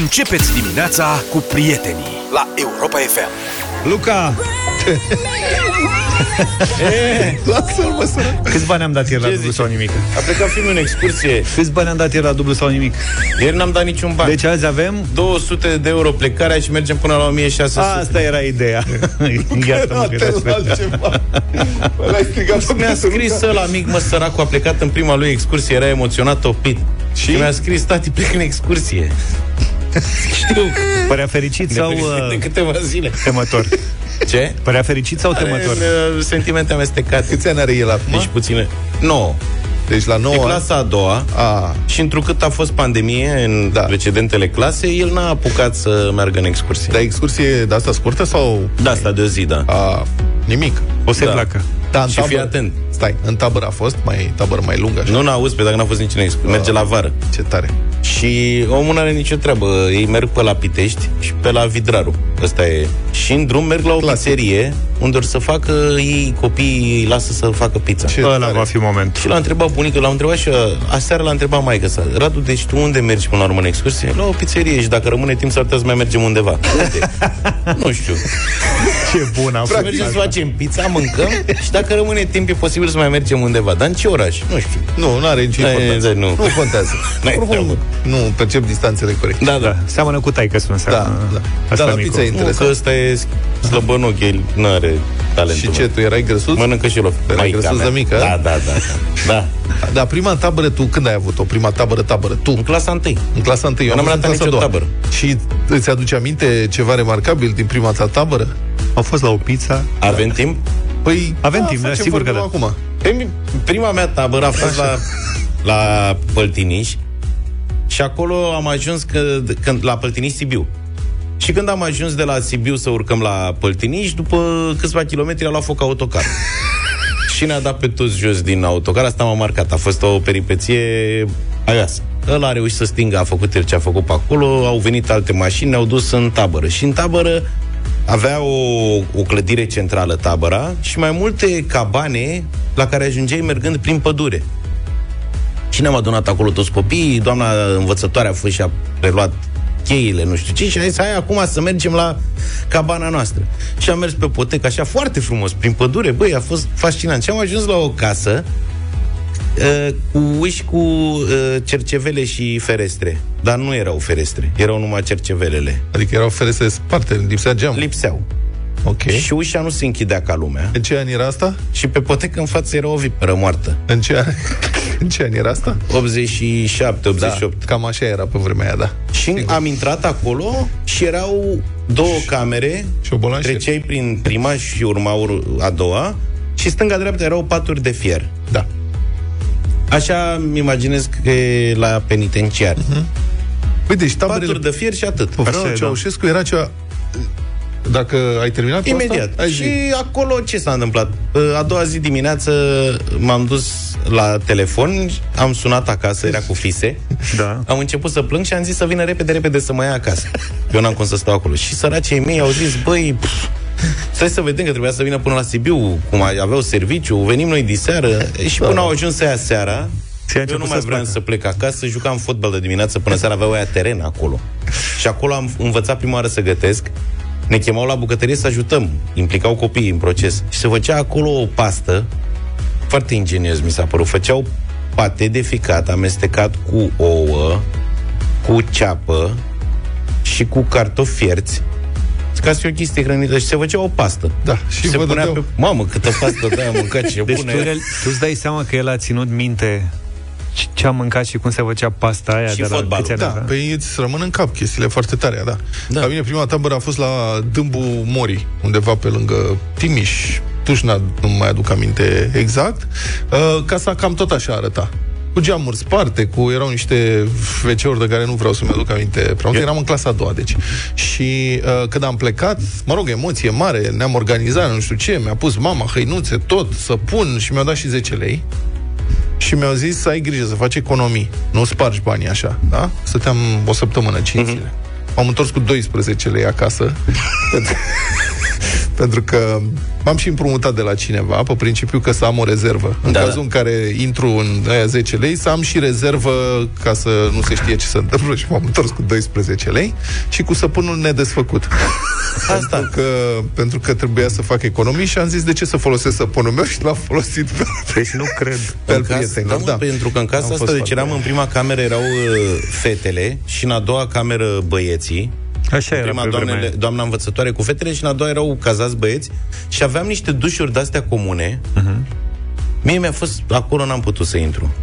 Începeți dimineața cu prietenii la Europa FM. Luca! Lasă-l, mă, sărac. Câți bani am dat ieri la Ce dublu zice? sau nimic? A plecat filmul în excursie. Câți bani am dat ieri la dublu sau nimic? Ieri n-am dat niciun ban. Deci azi avem... 200 de euro plecarea și mergem până la 1600. Asta era ideea. Iartă-mă că Te-l era altceva. L-ai strigat Mi-a scris ăla mic, mă, săracul, a plecat în prima lui excursie, era emoționat, topit. Și, și mi-a scris, tati, plec în excursie. Știu. Părea fericit De, sau de uh, câteva zile. temător? Ce? Părea fericit sau temător? Are, uh, Sentimente amestecate. Câți ani are el acum? Deci puține. 9. Deci la 9 E ani. clasa a doua. A, Și întrucât a fost pandemie în Da. da. precedentele clase, el n-a apucat să meargă în excursie. dar excursie de asta scurtă sau... Da, asta de o zi, da. A, nimic. O să Da. placă. Da, în Și fii atent. Stai, în tabără a fost, mai tabără mai lungă așa. Nu n-auzi pe dacă n-a fost nici în excursie. Merge la vară. Ce tare. Și omul n-are nicio treabă. Ei merg pe la Pitești și pe la Vidraru. Ăsta e. Și în drum merg la o Clasic. pizzerie unde or să facă ei, copiii, îi lasă să facă pizza. Ce Ăla tare. va fi momentul. Și l-a întrebat bunicul, l-a întrebat și eu, aseară l-a întrebat maică sa, Radu, deci tu unde mergi până la urmă în excursie? La o pizzerie și dacă rămâne timp s-ar putea să mai mergem undeva. Unde? nu știu. Ce bun a Să fost mergem să asta. facem pizza, mâncăm și dacă rămâne timp e posibil să mai mergem undeva. Dar în ce oraș? Nu știu. Nu, nu are nicio Da, importanță. da, nu. nu contează. N-ai Oricum, treabă. Nu percep distanțele corecte. Da, da. Seamănă cu taică să Da, înseamnă. da. Asta Da, la micu. pizza e Nu, interesant. că ăsta e slăbănoc, el nu are talentul. Și ce, meu. tu erai grăsuț? Mănâncă și el o Erai maica grăsuț mea. de mică, Da, a? da, da. Da. Da, prima tabără tu când ai avut-o? Prima tabără, tabără, tu? În clasa 1. În clasa 1, eu Eu am n-am fost în ratat clasa nicio 2. tabără. Și îți aduce aminte ceva remarcabil din prima ta tabără? Au fost la o pizza. Avem timp? Păi, Avem timp, da, facem sigur că vorbim da. acum. Prim- Prima mea tabără a fost la, la Păltiniș și acolo am ajuns că, când, la Păltiniș Sibiu. Și când am ajuns de la Sibiu să urcăm la Păltiniș, după câțiva kilometri a luat foc autocar. și ne-a dat pe toți jos din autocar, asta m-a marcat. A fost o peripeție aioasă. Ăla a reușit să stingă, a făcut el ce a făcut pe acolo, au venit alte mașini, ne-au dus în tabără. Și în tabără avea o, o clădire centrală tabăra și mai multe cabane la care ajungeai mergând prin pădure. Și ne-am adunat acolo toți copiii, doamna învățătoare a fost și a preluat cheile, nu știu ce, și a zis, hai acum să mergem la cabana noastră. Și am mers pe potecă, așa foarte frumos, prin pădure, băi, a fost fascinant. Și am ajuns la o casă uh, cu uși cu uh, cercevele și ferestre. Dar nu erau ferestre, erau numai cercevelele. Adică erau ferestre sparte, lipsea geam. Lipseau. Ok. Și ușa nu se închidea ca lumea. În ce an era asta? Și pe potecă în față era o viperă moartă. În ce an, în ce an era asta? 87, 88. Da, cam așa era pe vremea aia, da. Și am intrat acolo și erau două camere, Șobolan și- treceai prin prima și urma ur- a doua, și stânga-dreapta erau paturi de fier. Da. Așa îmi imaginez că e la penitenciar. Păi, deci taberele... Paturi de fier și atât. Povestea Așa e, lui da. Ceaușescu era cea... Dacă ai terminat cu Imediat. asta? Ai zi. Și acolo ce s-a întâmplat? A doua zi dimineață m-am dus la telefon, am sunat acasă, era cu fise, Da. am început să plâng și am zis să vină repede, repede să mă ia acasă. Eu n-am cum să stau acolo. Și săracii mei au zis, băi, pf, stai să vedem că trebuia să vină până la Sibiu, cum ai- aveau serviciu, venim noi diseară. Și până au ajuns să ia seara, Ți-a eu început nu mai să-ți vreau placă. să plec acasă, jucam fotbal de dimineață până seara, aveau aia teren acolo. Și acolo am învățat prima oară să gătesc. Ne chemau la bucătărie să ajutăm. Implicau copiii în proces. Și se făcea acolo o pastă, foarte ingenios mi s-a părut. Făceau pate de ficat amestecat cu ouă, cu ceapă și cu cartofi fierți ca să fie o chestie hrănită și se făcea o pastă. Da, și se vă punea dădeau- pe... Mamă, câtă pastă de-aia am mâncat ce Deci bună tu, era. el, tu îți dai seama că el a ținut minte ce- ce a mâncat și cum se făcea pasta aia Și de la fotbalul. câți ani Da, avea? pe îți rămân în cap chestiile foarte tare, da. Da. da. La mine prima tabără a fost la Dâmbu Mori, undeva pe lângă Timiș, Tușna, nu mai aduc aminte exact. Uh, casa cam tot așa arăta. Cu geamuri sparte, cu erau niște WC-uri de care nu vreau să-mi aduc aminte prea mult. Eram în clasa a doua, deci. Și uh, când am plecat, mă rog, emoție mare, ne-am organizat, nu știu ce, mi-a pus mama hăinuțe, tot, să pun și mi-au dat și 10 lei și mi-au zis să ai grijă, să faci economii, nu spargi banii așa, da? Stăteam o săptămână, 5 zile. M-am întors cu 12 lei acasă. pentru că m-am și împrumutat de la cineva, pe principiu că să am o rezervă. În Da, cazul da. în care intru în aia 10 lei, să am și rezervă ca să nu se știe ce se întâmplă și m-am întors cu 12 lei și cu săpunul nedesfăcut. Asta. Pentru că, pentru că trebuia să fac economii și am zis de ce să folosesc săpunul meu și l-am folosit pe, Deci nu cred. pe al În caz, da, prietenilor. mă, pentru că în casa Am asta, fost deci foarte- eram în prima cameră, erau uh, fetele și în a doua cameră băieții. Așa În era prima pe vremea doamnele, aia. doamna învățătoare cu fetele și în a doua erau cazați băieți și aveam niște dușuri de-astea comune. Mhm. Mie mi-a fost, acolo n-am putut să intru.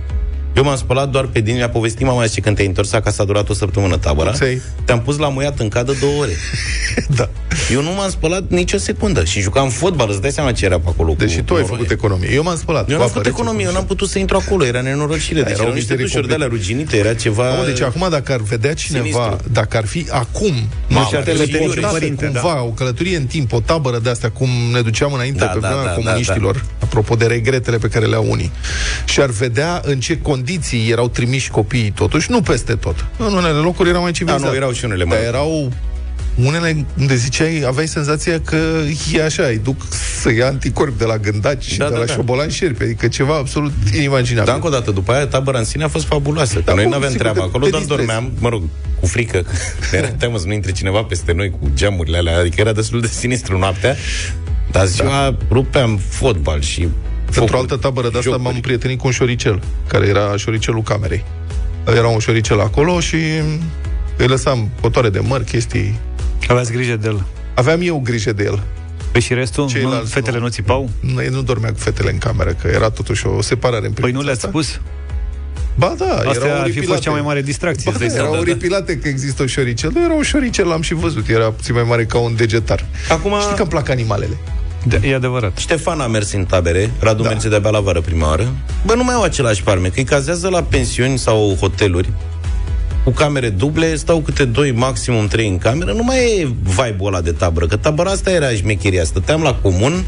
Eu m-am spălat doar pe din, mi-a povestit mama și când te-ai întors acasă a durat o săptămână tabăra. Ți-ai- Te-am pus la muiat în cadă două ore. Da. Eu nu m-am spălat nicio secundă și jucam fotbal, îți dai seama ce era pe acolo. Deci și cu tu ai noroie. făcut economie. Eu m-am spălat. Eu cu n-am apă făcut rece, economie, cu eu n-am putut să intru acolo, era nenorocire. Deci erau erau niște mizerii dușuri de alea complete. ruginite, era ceva... Mamă, deci acum dacă ar vedea cineva, Sinistru. dacă ar fi acum, Mamă, nu știu, ar fi teleportată părinte, cumva, o călătorie în timp, o tabără de astea, cum ne duceam înainte Da, pe da, vremea da, da, comuniștilor, apropo de regretele pe care le au unii, și ar vedea în ce condiții erau trimiși copiii totuși, nu peste tot. În unele locuri erau mai civilizate. Da, nu, erau și unele mai- Dar erau unele unde ziceai, aveai senzația că e așa, îi duc să ia anticorp de la gândaci și Da, de da, la da. șobolan șerpi, adică ceva absolut inimaginabil. Dar încă o dată, după aia, tabăra în sine a fost fabuloasă. Că Da, noi bun, nu aveam sigur, treabă te- acolo, te doar distrezi. dormeam, mă rog, cu frică. că Era teamă să nu intre cineva peste noi cu geamurile alea, adică era destul de sinistru noaptea. Dar ziua da. rupeam fotbal și Într-o focuri, altă tabără de asta jocuri. m-am prietenit cu un șoricel, care era șoricelul camerei. Era un șoricel acolo și îi lăsam cotoare de măr, chestii. Aveați grijă de el. Aveam eu grijă de el. Păi și restul? Ceilalți nu, fetele nu. nu țipau? Nu, nu dormea cu fetele în cameră, că era totuși o separare în Păi privința nu le-ați asta. spus? Ba da, Asta erau ar fi oripilate. fost cea mai mare distracție, Ba îți da, dai erau seama. oripilate că există un șoricel. Nu era un șoricel, l-am și văzut. Era puțin mai mare ca un degetar. Acum, Știi că îmi plac animalele. Da, e adevărat. Ștefan a mers în tabere, Radu Da. merge de-abia la vară prima oară. Bă, nu mai au același parme, că îi cazează la pensiuni sau hoteluri cu camere duble, stau câte doi, maximum trei în cameră, nu mai e vibe-ul ăla de tabără, că tabăra asta era șmecheria, stăteam la comun,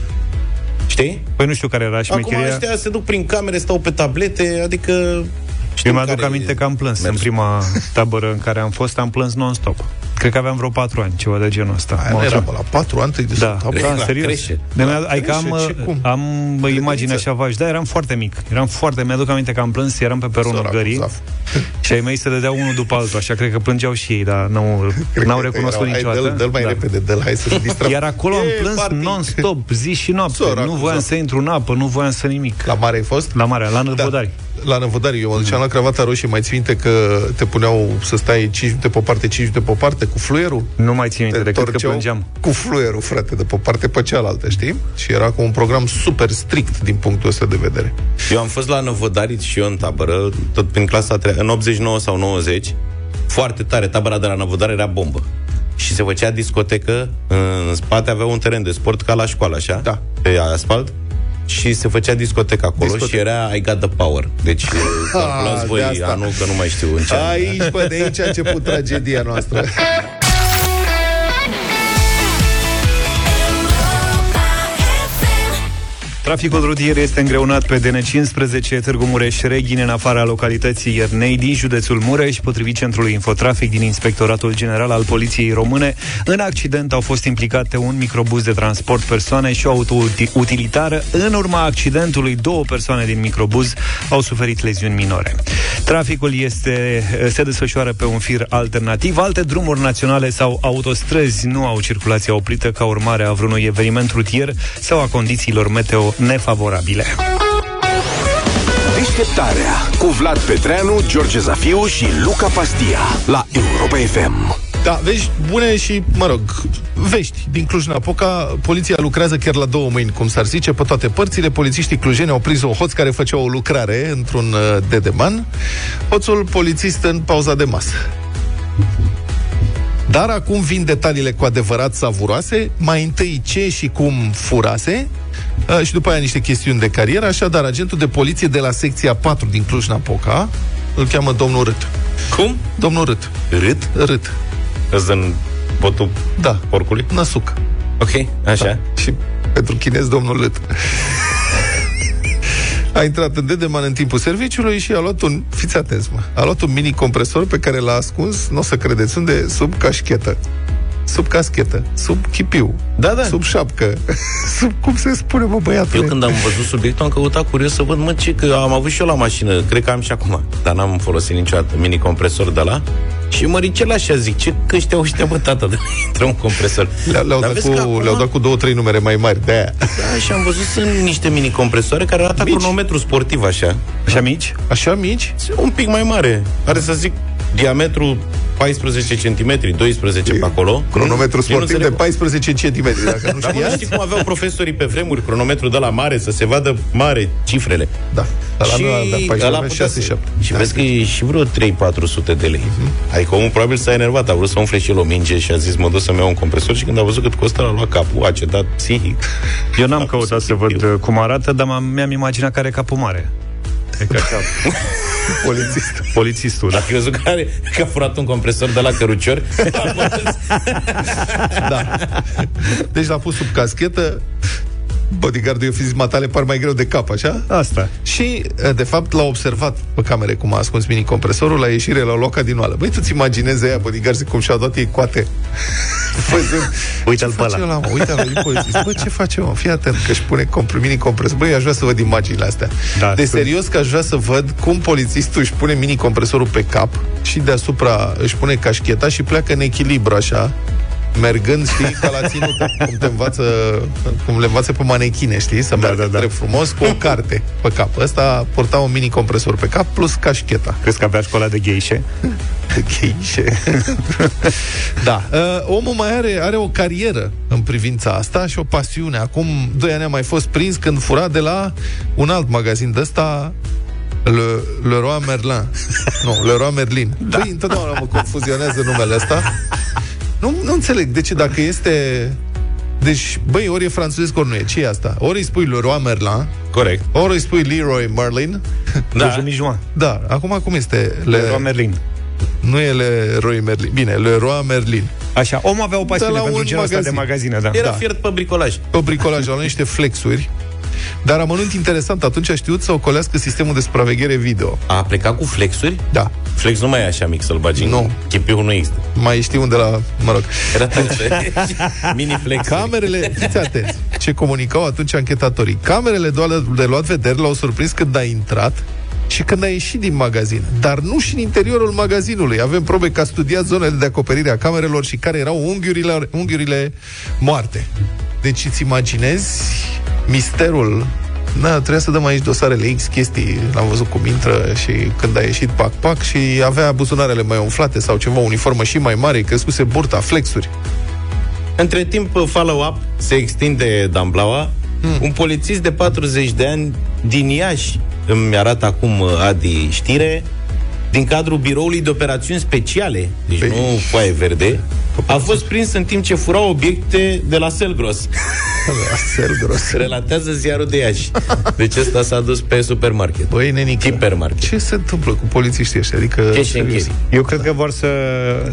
știi? Păi nu știu care era Acum șmecheria. ăștia se duc prin camere, stau pe tablete, adică... Eu știm mi-aduc care aminte e că am plâns în mersul. prima tabără în care am fost, am plâns non-stop. Cred că aveam vreo patru ani, ceva de genul ăsta. Aia Mă nu era, uit- bă, la patru ani te Da, da, da, la serios. creșe. De La mi adică am, creșe, ce, cum? am bă, imagine așa vaș. Da, eram foarte mic. Eram foarte, mi-aduc aminte că am plâns, eram pe peronul Săracul gării Zaf. și ai mei se dădeau unul după altul, așa cred că plângeau și ei, dar nu, Cred n-au că recunoscut erau, hai, niciodată. Dă-l, dă-l mai Da. repede, dă-l, hai să ne distrăm. Iar acolo am E, plâns party. non-stop, zi și noapte. Săracul nu voiam Zaf. să intru în apă, nu voiam să nimic. La mare ai fost? La mare, la Năvodari. Da. La Năvodari, eu mă duceam la cravata roșie, mai ții minte că te puneau să stai 5 minute pe o parte, 5 minute pe o parte, cu fluierul? Nu mai țin minte Te decât că întorceau plângeam. Cu fluierul, frate, de pe o parte pe cealaltă, știi? Și era cu un program super strict din punctul ăsta de vedere. Eu am fost la Năvodari și eu în tabără, tot prin clasa a treia, în 89 sau 90, foarte tare, tabăra de la Năvodari era bombă. Și se făcea discotecă, în spate avea un teren de sport ca la școală, așa, Da. pe asfalt, și se făcea discotecă acolo Discotecă. și era I got the power. Deci, calculați de voi asta. anul, că nu mai știu în ce an. Aici, bă, de aici a început tragedia noastră. Traficul rutier este îngreunat pe DN15 Târgu Mureș-Reghin în afara localității Iernei din județul Mureș, potrivit Centrului Infotrafic din Inspectoratul General al Poliției Române. În accident au fost implicate un microbuz de transport persoane și o auto-utilitară. În urma accidentului, două persoane din microbuz au suferit leziuni minore. Traficul este, se desfășoară pe un fir alternativ. Alte drumuri naționale sau autostrăzi nu au circulație oprită ca urmare a vreunui eveniment rutier sau a condițiilor meteo nefavorabile. Deșteptarea cu Vlad Petreanu, George Zafiu și Luca Pastia la Europa FM. Da, vești bune și, mă rog, vești din Cluj-Napoca. Poliția lucrează chiar la două mâini, cum s-ar zice, pe toate părțile. Polițiștii clujeni au prins un hoț care făcea o lucrare într-un uh, dedeman. Hoțul polițist în pauza de masă. Dar acum vin detaliile cu adevărat savuroase. Mai întâi ce și cum furase uh, și după aia niște chestiuni de carieră. Așadar, agentul de poliție de la secția 4 din Cluj-Napoca îl cheamă domnul Rât. Cum? Domnul Rât. Rât? Rât. Îți în botul Da. porcului? Năsuc. Ok, așa. Da. Și pentru chinez, domnul Lât. A intrat în Dedeman în timpul serviciului și a luat un, fiți atenți mă, a luat un mini compresor pe care l-a ascuns, nu o să credeți unde, sub cașchetă. Sub caschetă, sub chipiu, Da, da. sub șapcă, sub cum se spune, mă, băiatule. Eu când am văzut subiectul am căutat curios să văd, mă, ce, că am avut și eu la mașină, cred că am și acum, dar n-am folosit niciodată mini compresor de la și măricel așa zic, ce căști au ăștia, bă, tata, de intră un compresor. Le-au, le-au, Dar dat vezi cu, că acum- le-au dat cu două, trei numere mai mari de aia. Da, și am văzut sunt niște mini compresoare care arată Mici. cronometru sportiv așa. Așa mici? Așa mici? Un pic mai mare. Are să zic diametru 14 cm, 12 pe acolo. Cronometru Eu nu sportiv de înțeleg- 14 cm, dacă nu Dar mă, nu știați. știi cum aveau profesorii pe vremuri cronometru de la mare să se vadă mare cifrele. Da, ăla și nu avea 14, ăla avea putea 6, să- 7. Și Da. vezi că e și vreo 3-400 de lei. Adică omul probabil s-a enervat, a vrut să umfle și el o minge și a zis mă duc să-mi iau un compresor și când a văzut cât costă, l-a luat capul, a cedat psihic. Eu n-am A căutat pus să văd chipiu. uh, cum arată, dar m-am, mi-am imaginat care are capul mare. E ca cap. Polițist. Polițistul, da. Dacă crezut că, are, că a furat un compresor de la cărucior, Da. Deci l-a pus sub caschetă, bodyguardul i-a fi zis, matale par mai greu de cap, așa? Asta. Și, de fapt, l-a observat pe camere cum a ascuns mini-compresorul, la ieșire l-a luat ca din oală. Băi, tu-ți imaginezi aia, bodyguard, cum și-au dat ei coate? Văzând, Uite-l ce pe face ăla. ăla, mă? Uite-l, e polițist. Bă, ce face, mă? Fii atent, că își pune compr- mini-compresor. Băi, aș vrea să văd imaginile astea. Da, de sunt. serios că aș vrea să văd cum polițistul își pune mini-compresorul pe cap și deasupra își pune cașcheta și pleacă în echilibru, așa, mergând, știi, ca la ținută, cum te învață, cum le învață pe manechine, știi, să meargă da, da. drept frumos cu o carte pe cap. Ăsta purta un mini compresor pe cap plus cașcheta. Crezi că avea școala de geișe? De cheișe. da. Uh, omul mai are, are o carieră în privința asta și o pasiune. Acum doi ani a mai fost prins când fura de la un alt magazin de ăsta Le, Leroy Merlin. Nu, Leroy Merlin. Da. Băi, întotdeauna mă confuzionează numele ăsta. Nu, nu înțeleg de ce dacă este... Deci, băi, ori e francezesc, ori nu e. ce e asta? Ori îi spui Leroy Merlin, corect. ori îi spui Leroy Merlin. Da. Da. De Juan. Da, acum cum este? Le... Leroy Merlin. Nu e Leroy Merlin. Bine, Leroy Merlin. Așa, omul avea o pasiune De la pentru un genul ăsta de magazin. magazine, da. Era Da. fiert pe bricolaj. Pe bricolaj, au niște flexuri. Dar amănunt interesant, atunci a știut să ocolească sistemul de supraveghere video. A plecat cu flexuri? Da. Flex nu mai e așa mic să-l bagi Nu. în chipiul nu există. Mai știu unde la... Mă rog. Era tare. Mini flex. Camerele, fiți atenți, ce comunicau atunci anchetatorii. Camerele de luat, de luat vederi l-au surprins când a intrat și când a ieșit din magazin, dar nu și în interiorul magazinului. Avem probe că a studiat zonele de acoperire a camerelor și care erau unghiurile, unghiurile moarte. Deci îți imaginezi misterul Da, trebuia să dăm aici dosarele X chestii, l-am văzut cum intră și când a ieșit pac-pac și avea buzunarele mai umflate sau ceva, uniformă și mai mare, crescuse burta, flexuri. Între timp, follow-up, se extinde Damblaua. Hmm. Un polițist de 40 de ani din Iași, îmi arată acum uh, Adi știre, din cadrul biroului de operațiuni speciale, deci Păi- nu foaie verde, a fost prins în timp ce fura obiecte de la Selgros. Selgros. Relatează ziarul de Iași. Deci ăsta s-a dus pe supermarket. Băi, nenică, Hipermarket. ce se întâmplă cu polițiștii ăștia? Adică, Cash and serios, carry. Eu cred că vor să,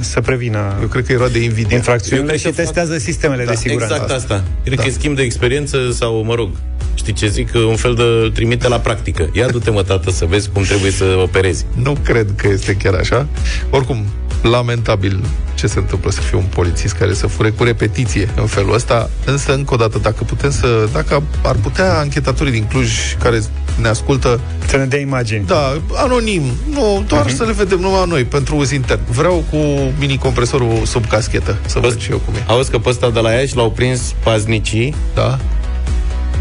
să prevină eu cred că era de invidie. infracțiunile Eu și cred că testează sistemele de siguranță. Exact asta. Cred Da. că e schimb de experiență sau, mă rog, știi ce zic, un fel de trimite la practică. Ia du-te, mă, tată, să vezi cum trebuie să operezi. Nu cred că este chiar așa. Oricum, lamentabil ce se întâmplă să fie un polițist care să fure cu repetiție în felul ăsta, însă încă o dată, dacă putem să, dacă ar putea anchetatorii din Cluj care ne ascultă, Să ne dea imagini. da, anonim, nu, doar Mhm. uh-huh. să le vedem numai noi, pentru uz intern. Vreau cu mini-compresorul sub caschetă, să văd și eu cum e. Auzi că pe ăsta de la Iași l-au prins paznicii Da?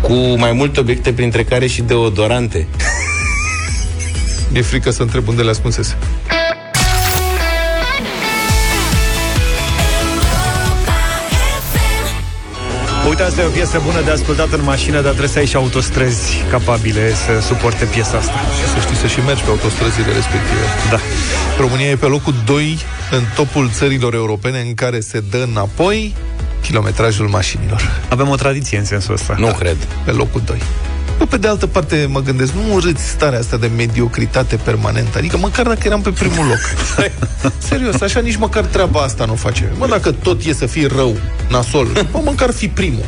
Cu mai multe obiecte, printre care și deodorante. Mi-e frică să întreb unde le ascunsese. Uite, asta e o piesă bună de ascultat în mașină, dar trebuie să ai și autostrăzi capabile să suporte piesa asta. Și să știi să și mergi pe autostrăzile respective. Da. România e pe locul 2 în topul țărilor europene în care se dă înapoi kilometrajul mașinilor. Avem o tradiție în sensul ăsta. Nu cred. Pe locul 2. Bă, pe de altă parte, mă gândesc, nu urâți starea asta de mediocritate permanentă. Adică măcar dacă eram pe primul loc. Serios, așa nici măcar treaba asta nu face. Mă, dacă tot e să fii rău, nasol, bă, măcar fi primul.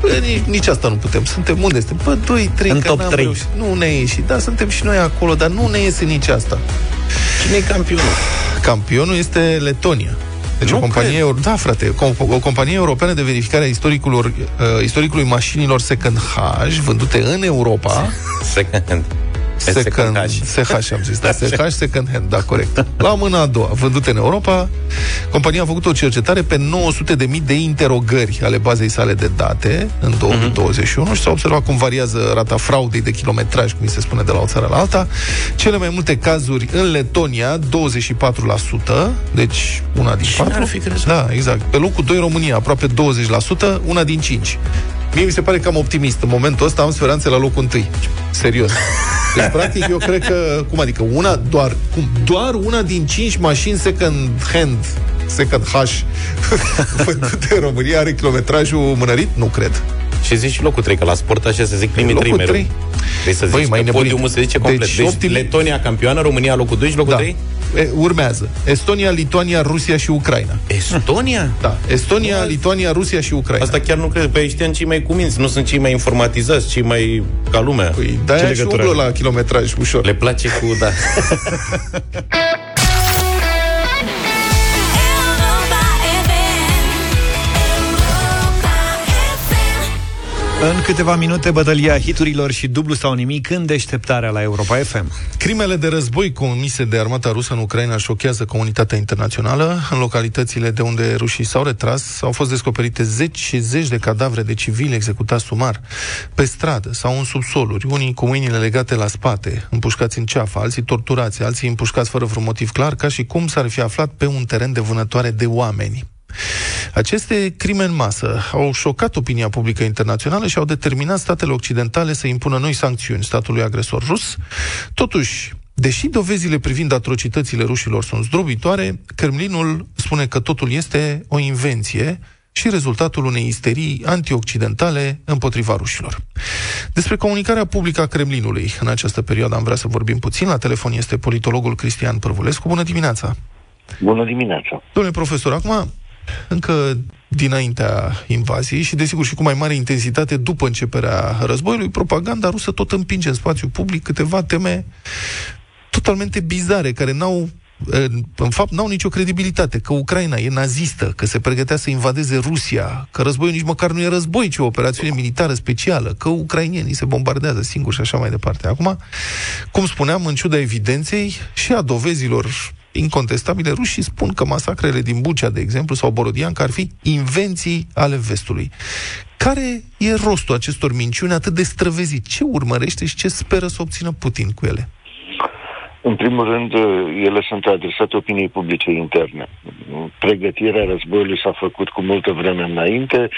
Bă, nici, nici asta nu putem. Suntem unde suntem? Bă, 2, 3, În că top n-am trei. reușit. Nu ne ieși. Da, suntem și noi acolo, dar nu ne iese nici asta. Cine e campionul? Campionul este Letonia. Deci nu o companie, cred. euro- da, frate, o, o companie europeană de verificare a istoricului, uh, istoricului mașinilor second hand vândute în Europa, Second hand. Second hand. SH am zis, da, SH second hand, da, corect. La mâna a doua, vândute în Europa, compania a făcut o cercetare pe 900 de mii de interogări ale bazei sale de date în 2021 și s-a observat cum variază rata fraudei de kilometraj, cum se spune de la o țară la alta. Cele mai multe cazuri în Letonia, 24%, deci una din Cine patru. ar fi crezut? Da, exact. Pe locul 2 România, aproape 20%, una din 5. Mie mi se pare cam optimist. În momentul ăsta am speranțe la locul întâi. Serios. Deci, practic, eu cred că, cum adică, una, doar, cum, doar una din cinci mașini second hand, second H, vândute în România are kilometrajul mânărit? Nu cred. Și zici și locul 3, că la sport așa se zic primii Locul 3 mereu. trei. Trebuie să Băi, zici mai că nebunit. podiumul se zice complet. Deci, Deci, optim- Letonia campioană, România locul 2 și locul Da. 3? E, urmează. Estonia, Lituania, Rusia și Ucraina. Estonia? Da. Estonia, Da. Lituania, Rusia și Ucraina. Asta chiar nu cred. Pe ei știam cei mai cuminți, nu sunt cei mai informatizați, cei mai ca lumea. Păi, de-aia și legătură umblă are? la kilometraj ușor. Le place cu, da. În câteva minute, bătălia hiturilor și dublu sau nimic în deșteptarea la Europa FM. Crimele de război comise de armata rusă în Ucraina șochează comunitatea internațională. În localitățile de unde rușii s-au retras, au fost descoperite zeci și zeci de cadavre de civili executați sumar, pe stradă sau în subsoluri, unii cu mâinile legate la spate, împușcați în ceafă, alții torturați, alții împușcați fără vreun motiv clar, ca și cum s-ar fi aflat pe un teren de vânătoare de oameni. Aceste crime în masă au șocat opinia publică internațională și au determinat statele occidentale să impună noi sancțiuni statului agresor rus. Totuși, deși dovezile privind atrocitățile rușilor sunt zdrobitoare, Kremlinul spune că totul este o invenție și rezultatul unei isterii antioccidentale împotriva rușilor. Despre comunicarea publică a Kremlinului în această perioadă am vrea să vorbim puțin. La telefon este politologul Cristian Părvulescu. Bună dimineața! Bună dimineața! Domnule profesor, acum, încă dinaintea invaziei și, desigur, și cu mai mare intensitate după începerea războiului, propaganda rusă tot împinge în spațiu public câteva teme totalmente bizare, care n-au în fapt, n-au nicio credibilitate, că Ucraina e nazistă, că se pregătea să invadeze Rusia, că războiul nici măcar nu e război, ci o operațiune militară specială, că ucrainienii se bombardează singuri și așa mai departe. Acum, cum spuneam, în ciuda evidenței și a dovezilor incontestabile, rușii spun că masacrele din Bucea, de exemplu, sau Borodianca ar fi invenții ale vestului. Care e rostul acestor minciuni atât de străvezit? Ce urmărește și ce speră să obțină Putin cu ele? În primul rând, ele sunt adresate opiniei publice interne. Pregătirea războiului s-a făcut cu multă vreme înainte,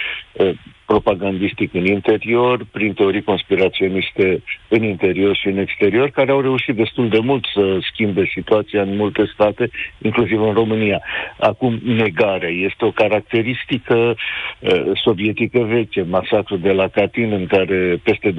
propagandistic în interior, prin teorii conspiraționiste în interior și în exterior, care au reușit destul de mult să schimbe situația în multe state, inclusiv în România. Acum, negarea este o caracteristică uh, sovietică veche, masacrul de la Katyn, în care peste 20.000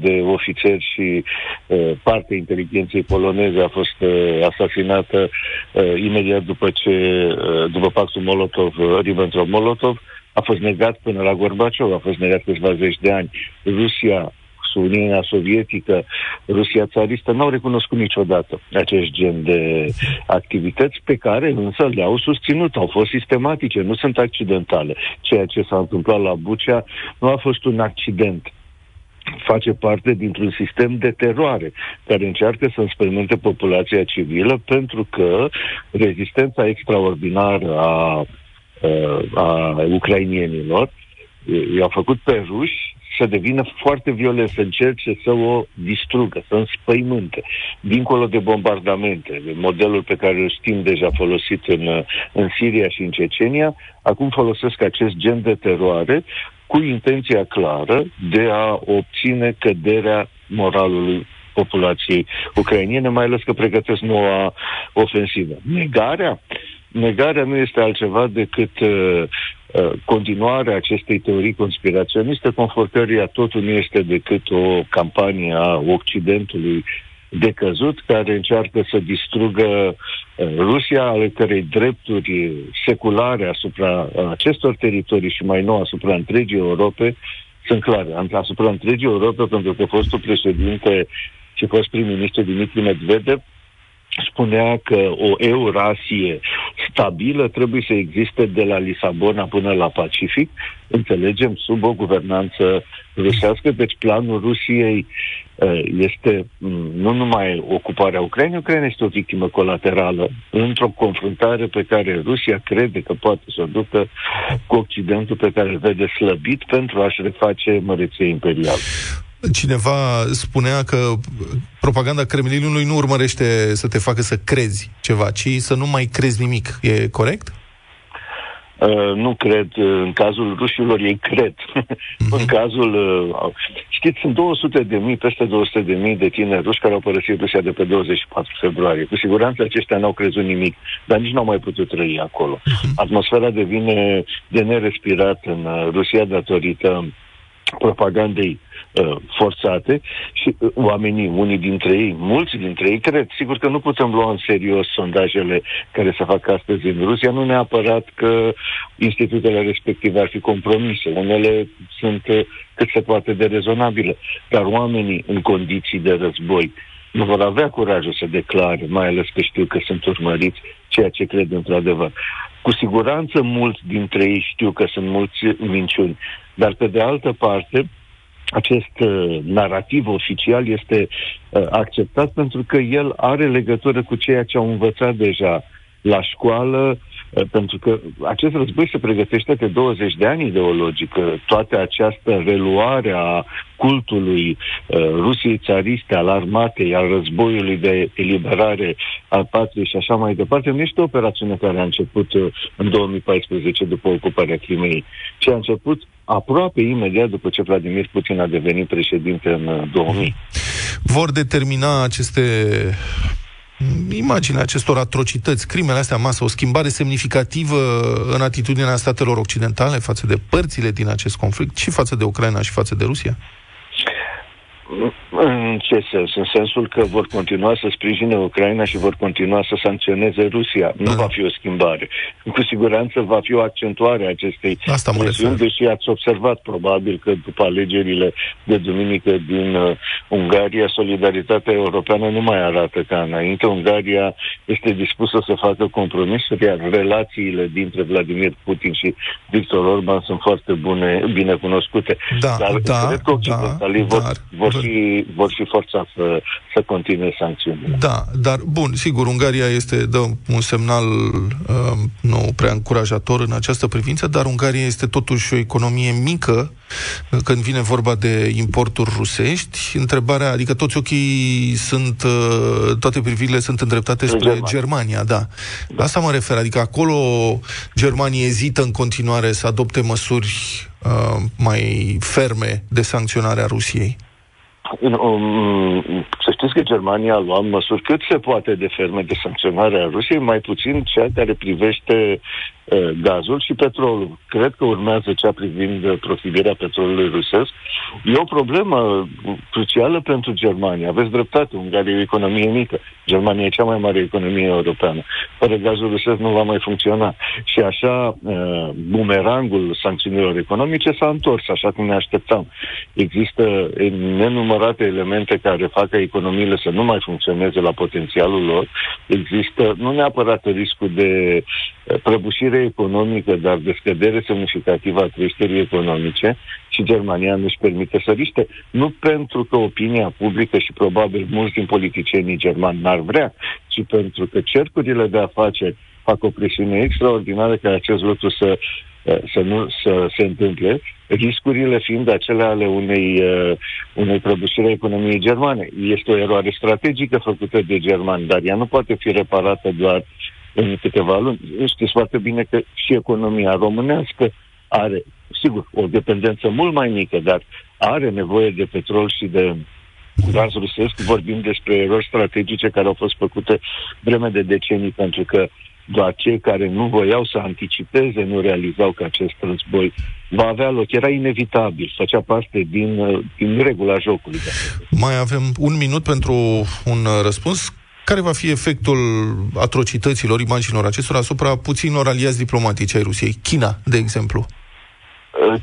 de ofițeri și uh, parte inteligenței poloneze a fost uh, asasinată uh, imediat după ce, uh, după pactul Molotov-Ribbentrop-Molotov, a fost negat până la Gorbaciov, a fost negat câțiva zeci de ani. Rusia, Uniunea Sovietică, Rusia țaristă n-au recunoscut niciodată acest gen de activități pe care însă le-au susținut, au fost sistematice, nu sunt accidentale. Ceea ce s-a întâmplat la Bucea nu a fost un accident face parte dintr-un sistem de teroare care încearcă să înspăimânte populația civilă pentru că rezistența extraordinară a a ucrainienilor, i-au făcut pe ruși să devină foarte violent, să încerce să o distrugă, să înspăimânte, dincolo de bombardamente, de modelul pe care îl știm deja folosit în, în Siria și în Cecenia, acum folosesc acest gen de teroare cu intenția clară de a obține căderea moralului populației ucrainiene, mai ales că pregătesc noua ofensivă. Negarea negarea nu este altceva decât uh, uh, continuarea acestei teorii conspiraționiste, conform căruia totul nu este decât o campanie a Occidentului decăzut, care încearcă să distrugă uh, Rusia, ale cărei drepturi seculare asupra acestor teritorii și mai nou asupra întregii Europe sunt clare. Asupra întregii Europe, pentru că fostul președinte și fost prim-ministru Dimitri Medvedev spunea că o Eurasie stabilă trebuie să existe de la Lisabona până la Pacific, înțelegem, sub o guvernanță rusească. Deci planul Rusiei uh, este mm, nu numai ocuparea Ucrainei, Ucraina este o victimă colaterală într-o confruntare pe care Rusia crede că poate să o ducă cu Occidentul pe care îl vede slăbit pentru a-și reface măreție imperială. Cineva spunea că propaganda Kremlinului nu urmărește să te facă să crezi ceva, ci să nu mai crezi nimic. E corect? Uh, nu cred. Uh, În cazul rușilor ei cred. în cazul... Uh, știți, sunt 200 de mii, peste 200 de mii de tineri ruși care au părăsit Rusia de pe 24 februarie. Cu siguranță aceștia n-au crezut nimic, dar nici n-au mai putut trăi acolo. Atmosfera devine de nerespirat în uh, Rusia datorită propagandei uh, forțate și uh, oamenii, unii dintre ei, mulți dintre ei, cred, sigur că nu putem lua în serios sondajele care se fac astăzi în Rusia, nu neapărat că institutele respective ar fi compromise, unele sunt uh, cât se poate de rezonabile, dar oamenii în condiții de război nu vor avea curajul să declare, mai ales că știu că sunt urmăriți, ceea ce cred într-adevăr. Cu siguranță mulți dintre ei știu că sunt mulți minciuni, dar pe de altă parte, acest uh, narativ oficial este uh, acceptat pentru că el are legătură cu ceea ce au învățat deja la școală, uh, pentru că acest război se pregătește de 20 de ani ideologic. uh, Toată această reluare a cultului uh, Rusiei țariste, al armatei, al războiului de eliberare al patriei și așa mai departe, nu este o operațiune care a început uh, în 2014 după ocuparea Crimeei, ci a început aproape imediat după ce Vladimir Putin a devenit președinte în uh, 2000. Vor determina aceste imaginea acestor atrocități, crimele astea masă, o schimbare semnificativă în atitudinea statelor occidentale față de părțile din acest conflict, și față de Ucraina și față de Rusia? În ce sens? În sensul că vor continua să sprijine Ucraina și vor continua să sancționeze Rusia. Nu Da. va fi o schimbare. Cu siguranță va fi o accentuare a acestei Asta mă presiuni, refer. deși ați observat probabil că după alegerile de duminică din uh, Ungaria, solidaritatea europeană nu mai arată ca înainte. Ungaria este dispusă să facă compromisuri, iar relațiile dintre Vladimir Putin și Victor Orban sunt foarte bune, bine cunoscute. Da, dar da, cred că occidentalii da, vor, dar- vor, fi, vor fi forțați să, să continue sancțiunile. Da, dar bun, sigur, Ungaria este dă un semnal uh, nu prea încurajator în această privință, dar Ungaria este totuși o economie mică uh, când vine vorba de importuri rusești. Întrebarea, adică toți ochii sunt, uh, toate privirile sunt îndreptate spre Germania. Germania, da. La asta mă refer, adică acolo Germania ezită în continuare să adopte măsuri uh, mai ferme de sancționare a Rusiei. Um, să știți că Germania a luat măsuri cât se poate de ferme de sancționare a Rusiei, mai puțin cea care privește uh, gazul și petrolul. Cred că urmează cea privind uh, profilarea petrolului rusesc. E o problemă uh, crucială pentru Germania. Aveți dreptate, Ungaria e o economie mică. Germania e cea mai mare economie europeană. Fără gazul rusesc nu va mai funcționa. Și așa, uh, bumerangul sancțiunilor economice s-a întors, așa cum ne așteptam. Există nenumărate elemente care fac ca economiile să nu mai funcționeze la potențialul lor. Există nu neapărat riscul de eh, prăbușire economică, dar de scădere semnificativă a creșterii economice și Germania nu-și permite să riște. Nu pentru că opinia publică și probabil mulți din politicienii germani n-ar vrea, ci pentru că cercurile de afaceri fac o presiune extraordinară ca acest lucru să eh, să nu să se întâmple, riscurile fiind acele ale unei, uh, unei prăbușiri a economiei germane. Este o eroare strategică făcută de germani, dar ea nu poate fi reparată doar în câteva luni. Știți foarte bine că și economia românească are, sigur, o dependență mult mai mică, dar are nevoie de petrol și de gaz rusesc. Vorbim despre erori strategice care au fost făcute vreme de decenii, pentru că doar cei care nu voiau să anticipeze nu realizau că acest război va avea loc. Era inevitabil, făcea parte din, uh, din regula jocului. Mai avem un minut pentru un uh, răspuns. Care va fi efectul atrocităților, imaginilor acestora asupra puținilor aliați diplomatici ai Rusiei? China, de exemplu.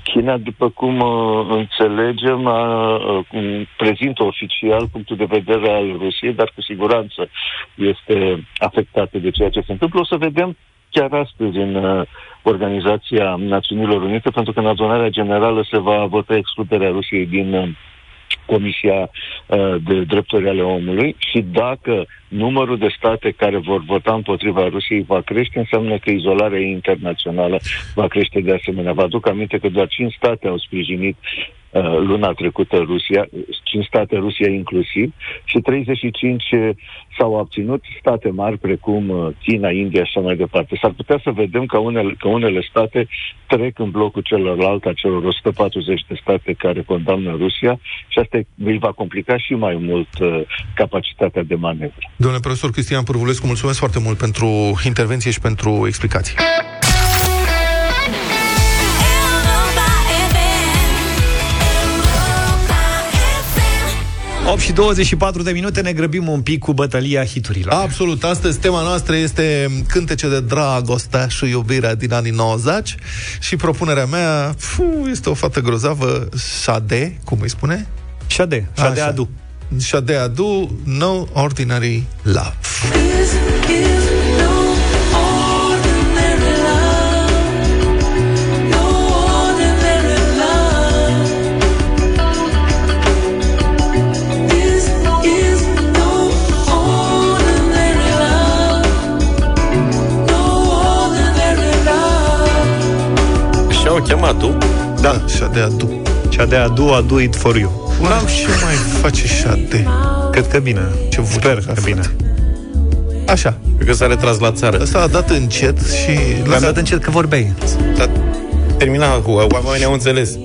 China, după cum uh, înțelegem, uh, uh, prezintă oficial punctul de vedere al Rusiei, dar cu siguranță este afectată de ceea ce se întâmplă. O să vedem chiar astăzi în uh, Organizația Națiunilor Unite, pentru că în adunarea generală se va vota excluderea Rusiei din uh, Comisia uh, de Drepturi ale Omului și dacă numărul de state care vor vota împotriva Rusiei va crește, înseamnă că izolarea internațională va crește de asemenea. Vă aduc aminte că doar 5 state au sprijinit uh, luna trecută Rusia, 5 state Rusia inclusiv, și 35 s-au abținut state mari precum uh, China, India și așa mai departe. S-ar putea să vedem că unele, că unele state trec în blocul celorlalte, a celor 140 de state care condamnă Rusia și asta îi va complica și mai mult uh, capacitatea de manevră. Domnule profesor Cristian Pârvulescu, mulțumesc foarte mult pentru intervenție și pentru explicații. 8 și 24 de minute ne grăbim un pic cu bătălia hiturilor. Absolut, astăzi tema noastră este cântece de dragoste și iubirea din anii 90 și propunerea mea fu, este o fată grozavă, Sade, cum îi spune? Șade, Șade Așa. Adu. Sade Adu, No Ordinary Love. Și au chemat tu? Da, Sade Adu. Șade Adu, Adu it for you. Wow, ce mai face Sade? Cred că bine. Ce voce Sper are, că bine. Așa, Cred că s-a retras la țară. ăsta a dat încet și... L-am dat încet că vorbeai. Dar termina cu oamenii au înțeles.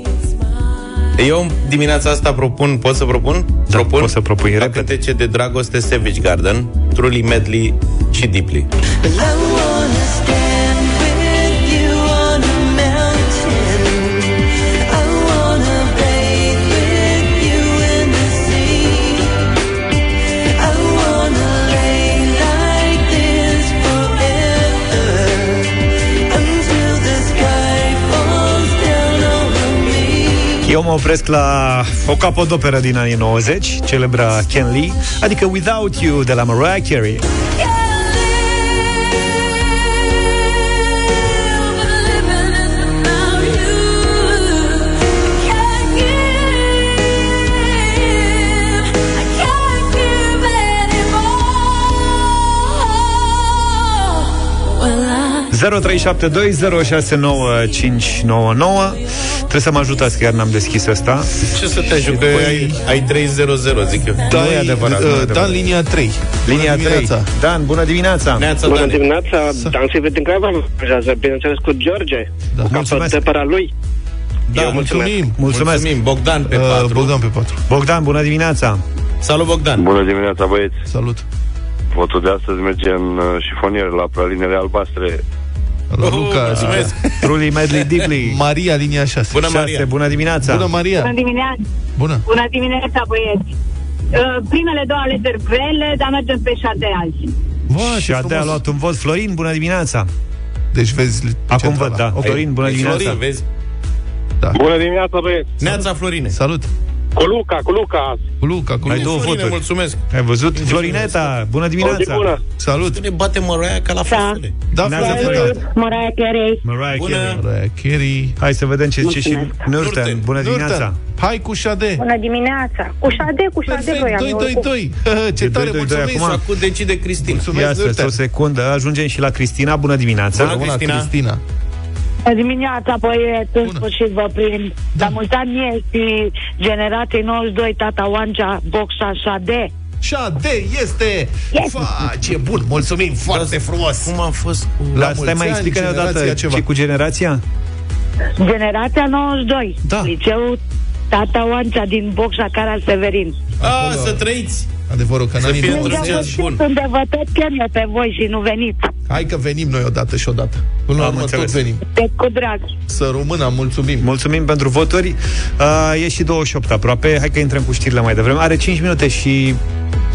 Eu dimineața asta propun, pot să propun? Da, propun poți să propui, la repede. cântece de dragoste Savage Garden, Truly Medley și Deeply. Eu mă opresc la o capodoperă din anii 90, celebra Ken Lee, adică Without You de la Mariah Carey. Well, I 0372069599 Trebuie să mă ajutați că iar n-am deschis asta. Ce să te ajut? Că ai, ai 300, zic eu. Da, nu e adevărat, nu e uh, adevărat. Dan, linia 3. Linia 3. Dan, bună dimineața! Neața, Bună Dani. dimineața, Dan Silvia din Craiova mă angajează, bineînțeles cu George, Da. cu Mulțumesc. capăt de păra lui. Da, Eu mulțumesc. Mulțumim. Mulțumesc! Mulțumim. Bogdan pe Uh, 4. Bogdan pe 4. Bogdan, bună dimineața! Salut, Bogdan. Bună dimineața, băieți! Salut. Votul de astăzi merge în uh, șifonier la pralinele albastre. La Oh, Luca, mulțumesc. Truly Medley Deeply. Maria, linia 6. Bună, Șase, Maria. bună dimineața! Bună, Maria. Bună dimineața, Bună. bună dimineața băieți. Uh, primele două alegeri grele, dar mergem pe șade azi. Wow, Și Șadea a luat un vot. Florin, bună dimineața! Deci vezi Acum centrala. văd, da. Ok. Florin, bună Deci, dimineața! Florin, vezi? Bună dimineața, băieți. Neața, Florine. Salut. Cu Luca, cu Luca. Cu Luca, cu Ai Luca. două Florine, voturi. mulțumesc. Ai văzut? Florineta, bună O zi dimineața! bună. Salut. Ne bate măroaia ca la fostele. Da, Neața, Florineta. Florin. Mariah Carey. Mariah Bună. Carey. Mariah Carey. Hai să vedem ce zice și Mulțumesc. Nurten. Nurten. Bună dimineața! Nurten. Hai cu Șade. Bună dimineața. Cu șade, cu șade Perfect, voiam. 2, eu, 2, cu- 2. Ce E tare, 2-2-2 mulțumim. acum. Și acum decide Cristina. Mulțumesc, Ia să Nurten. o secundă, ajungem și la Cristina. Bună dimineața! Bună, Bună, Cristina. Cristina. Bună dimineața, băieți. În Bună. sfârșit vă prind. Da. La mulți ani este generației 92, tata Oancea, boxa șade. Șade este! Yes. Fa, ce bun, mulțumim foarte frumos! Cum a fost cu... La Dar stai mulți mai ani, explică-ne odată generația ceva. ce cu generația? Generația 92. Da. Liceul Tata Oancea din boxa Cara Severin. A, să trăiți! Adevărul că în Să anii fie 90. într-un ceas bun. Unde vă tot chem eu pe voi și nu veniți. Hai că venim noi odată și odată. Până la Am urmă tot înțeles. venim. Pe cu drag. Să rămână, mulțumim. Mulțumim pentru voturi. Uh, e și 28 aproape. Hai că intrăm cu știrile mai devreme. Are 5 minute și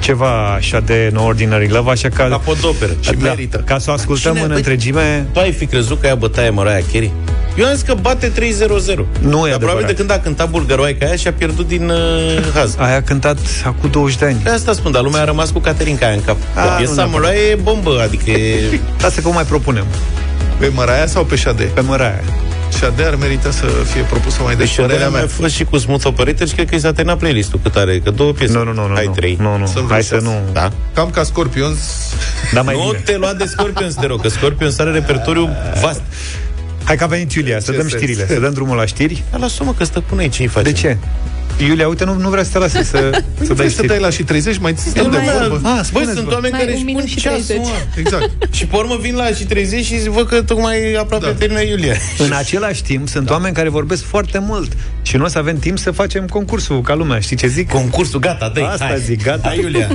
ceva așa de No Ordinary Love, așa că... La podoperă. Și da, merită. Ca să o ascultăm Cine- în băi, întregime... Tu ai fi crezut că ea bătaie Mariah Carey? Eu am zis că bate 3-0-0. Nu e Dar probabil adevărat. de când a cântat bulgăroaica aia și-a pierdut din uh, haz. Aia a cântat acum 20 de ani. De asta spun, dar lumea a rămas cu Caterinca aia în cap. A, A, nu piesa neapărat. Mălai e bombă, adică e... Lasă că o mai propunem. Pe Măraia sau pe Șade? Pe Măraia. Șade ar merita să fie propusă mai Deci des, părerea părerea mea. mea a fost și cu Smooth Operator și cred că i s-a terminat playlist-ul cât are, că două piese. Nu, nu, nu, nu. Ai nu. trei. Nu, nu. Sunt Hai să vreo nu. Da? Cam ca Scorpions. Da, mai nu bine. te lua de Scorpions, te rog, că Scorpions are repertoriu vast. Hai că a venit Iulia, să Ce dăm sens? știrile, să dăm drumul la știri. Dar lasă-mă că stăpâne aici, ce-i facem? De ce? Iulia, uite, nu, nu vrea să te lase să, să dai Vrei să știri. dai la și 30, mai ți Eu de mai- vorbă. Ah, Băi, spuneți, sunt bă. oameni Mai care un își minut pun și ceasul, 30. mă. Exact. Și pe urmă vin la și 30 și văd că tocmai aproape Da. da. termină Iulia. În același timp, sunt oameni care vorbesc foarte mult și nu o să avem timp să facem concursul ca lumea. Știi ce zic? Concursul, gata, dă Asta hai. zic, gata. Hai, Iulia.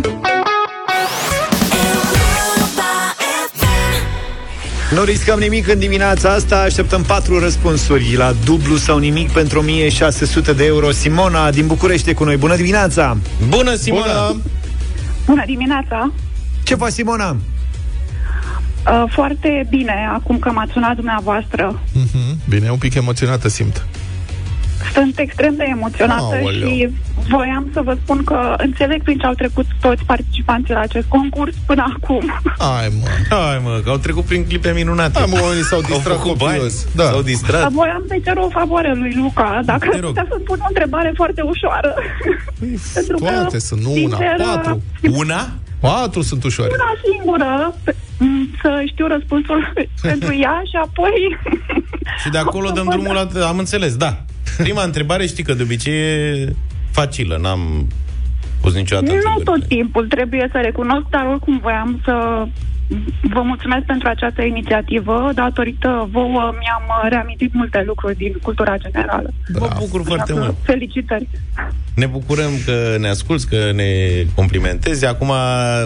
Nu riscăm nimic în dimineața asta, așteptăm patru răspunsuri la dublu sau nimic pentru 1600 de euro. Simona din București e cu noi. Bună dimineața! Bună, Simona! Bună! Bună dimineața! Ce faci, Simona? Uh, foarte bine, acum că m-ați sunat dumneavoastră. Mhm. Bine, un pic emoționată simt. Sunt extrem de emoționată Aoleu. și voiam să vă spun că înțeleg prin ce au trecut toți participanții la acest concurs până acum. Ai, mă. Hai, mă, că au trecut prin clipe minunate. Hai, mă, oamenii s-au Au distrat făcut bani, copios. Da. s-au distrat. Dar voiam să-i cer o favoare lui Luca, dacă Te ar rog. putea să spun o întrebare foarte ușoară. Păi, Pentru că, toate sunt, nu una, sincer, patru. Una? Patru sunt ușoare. Una singură, pe- m, să știu răspunsul pentru ea și apoi... Și de acolo o să dăm văd. drumul la... Am înțeles, da. Prima întrebare știi că de obicei e facilă, n-am pus niciodată Nu întrebări. tot timpul, trebuie să recunosc, dar oricum voiam să vă mulțumesc pentru această inițiativă. Datorită vouă mi-am uh, reamintit multe lucruri din cultura generală. Mă bucur foarte Așa că mult. Felicitări! Ne bucurăm că ne asculți, că ne complimentezi. Acum,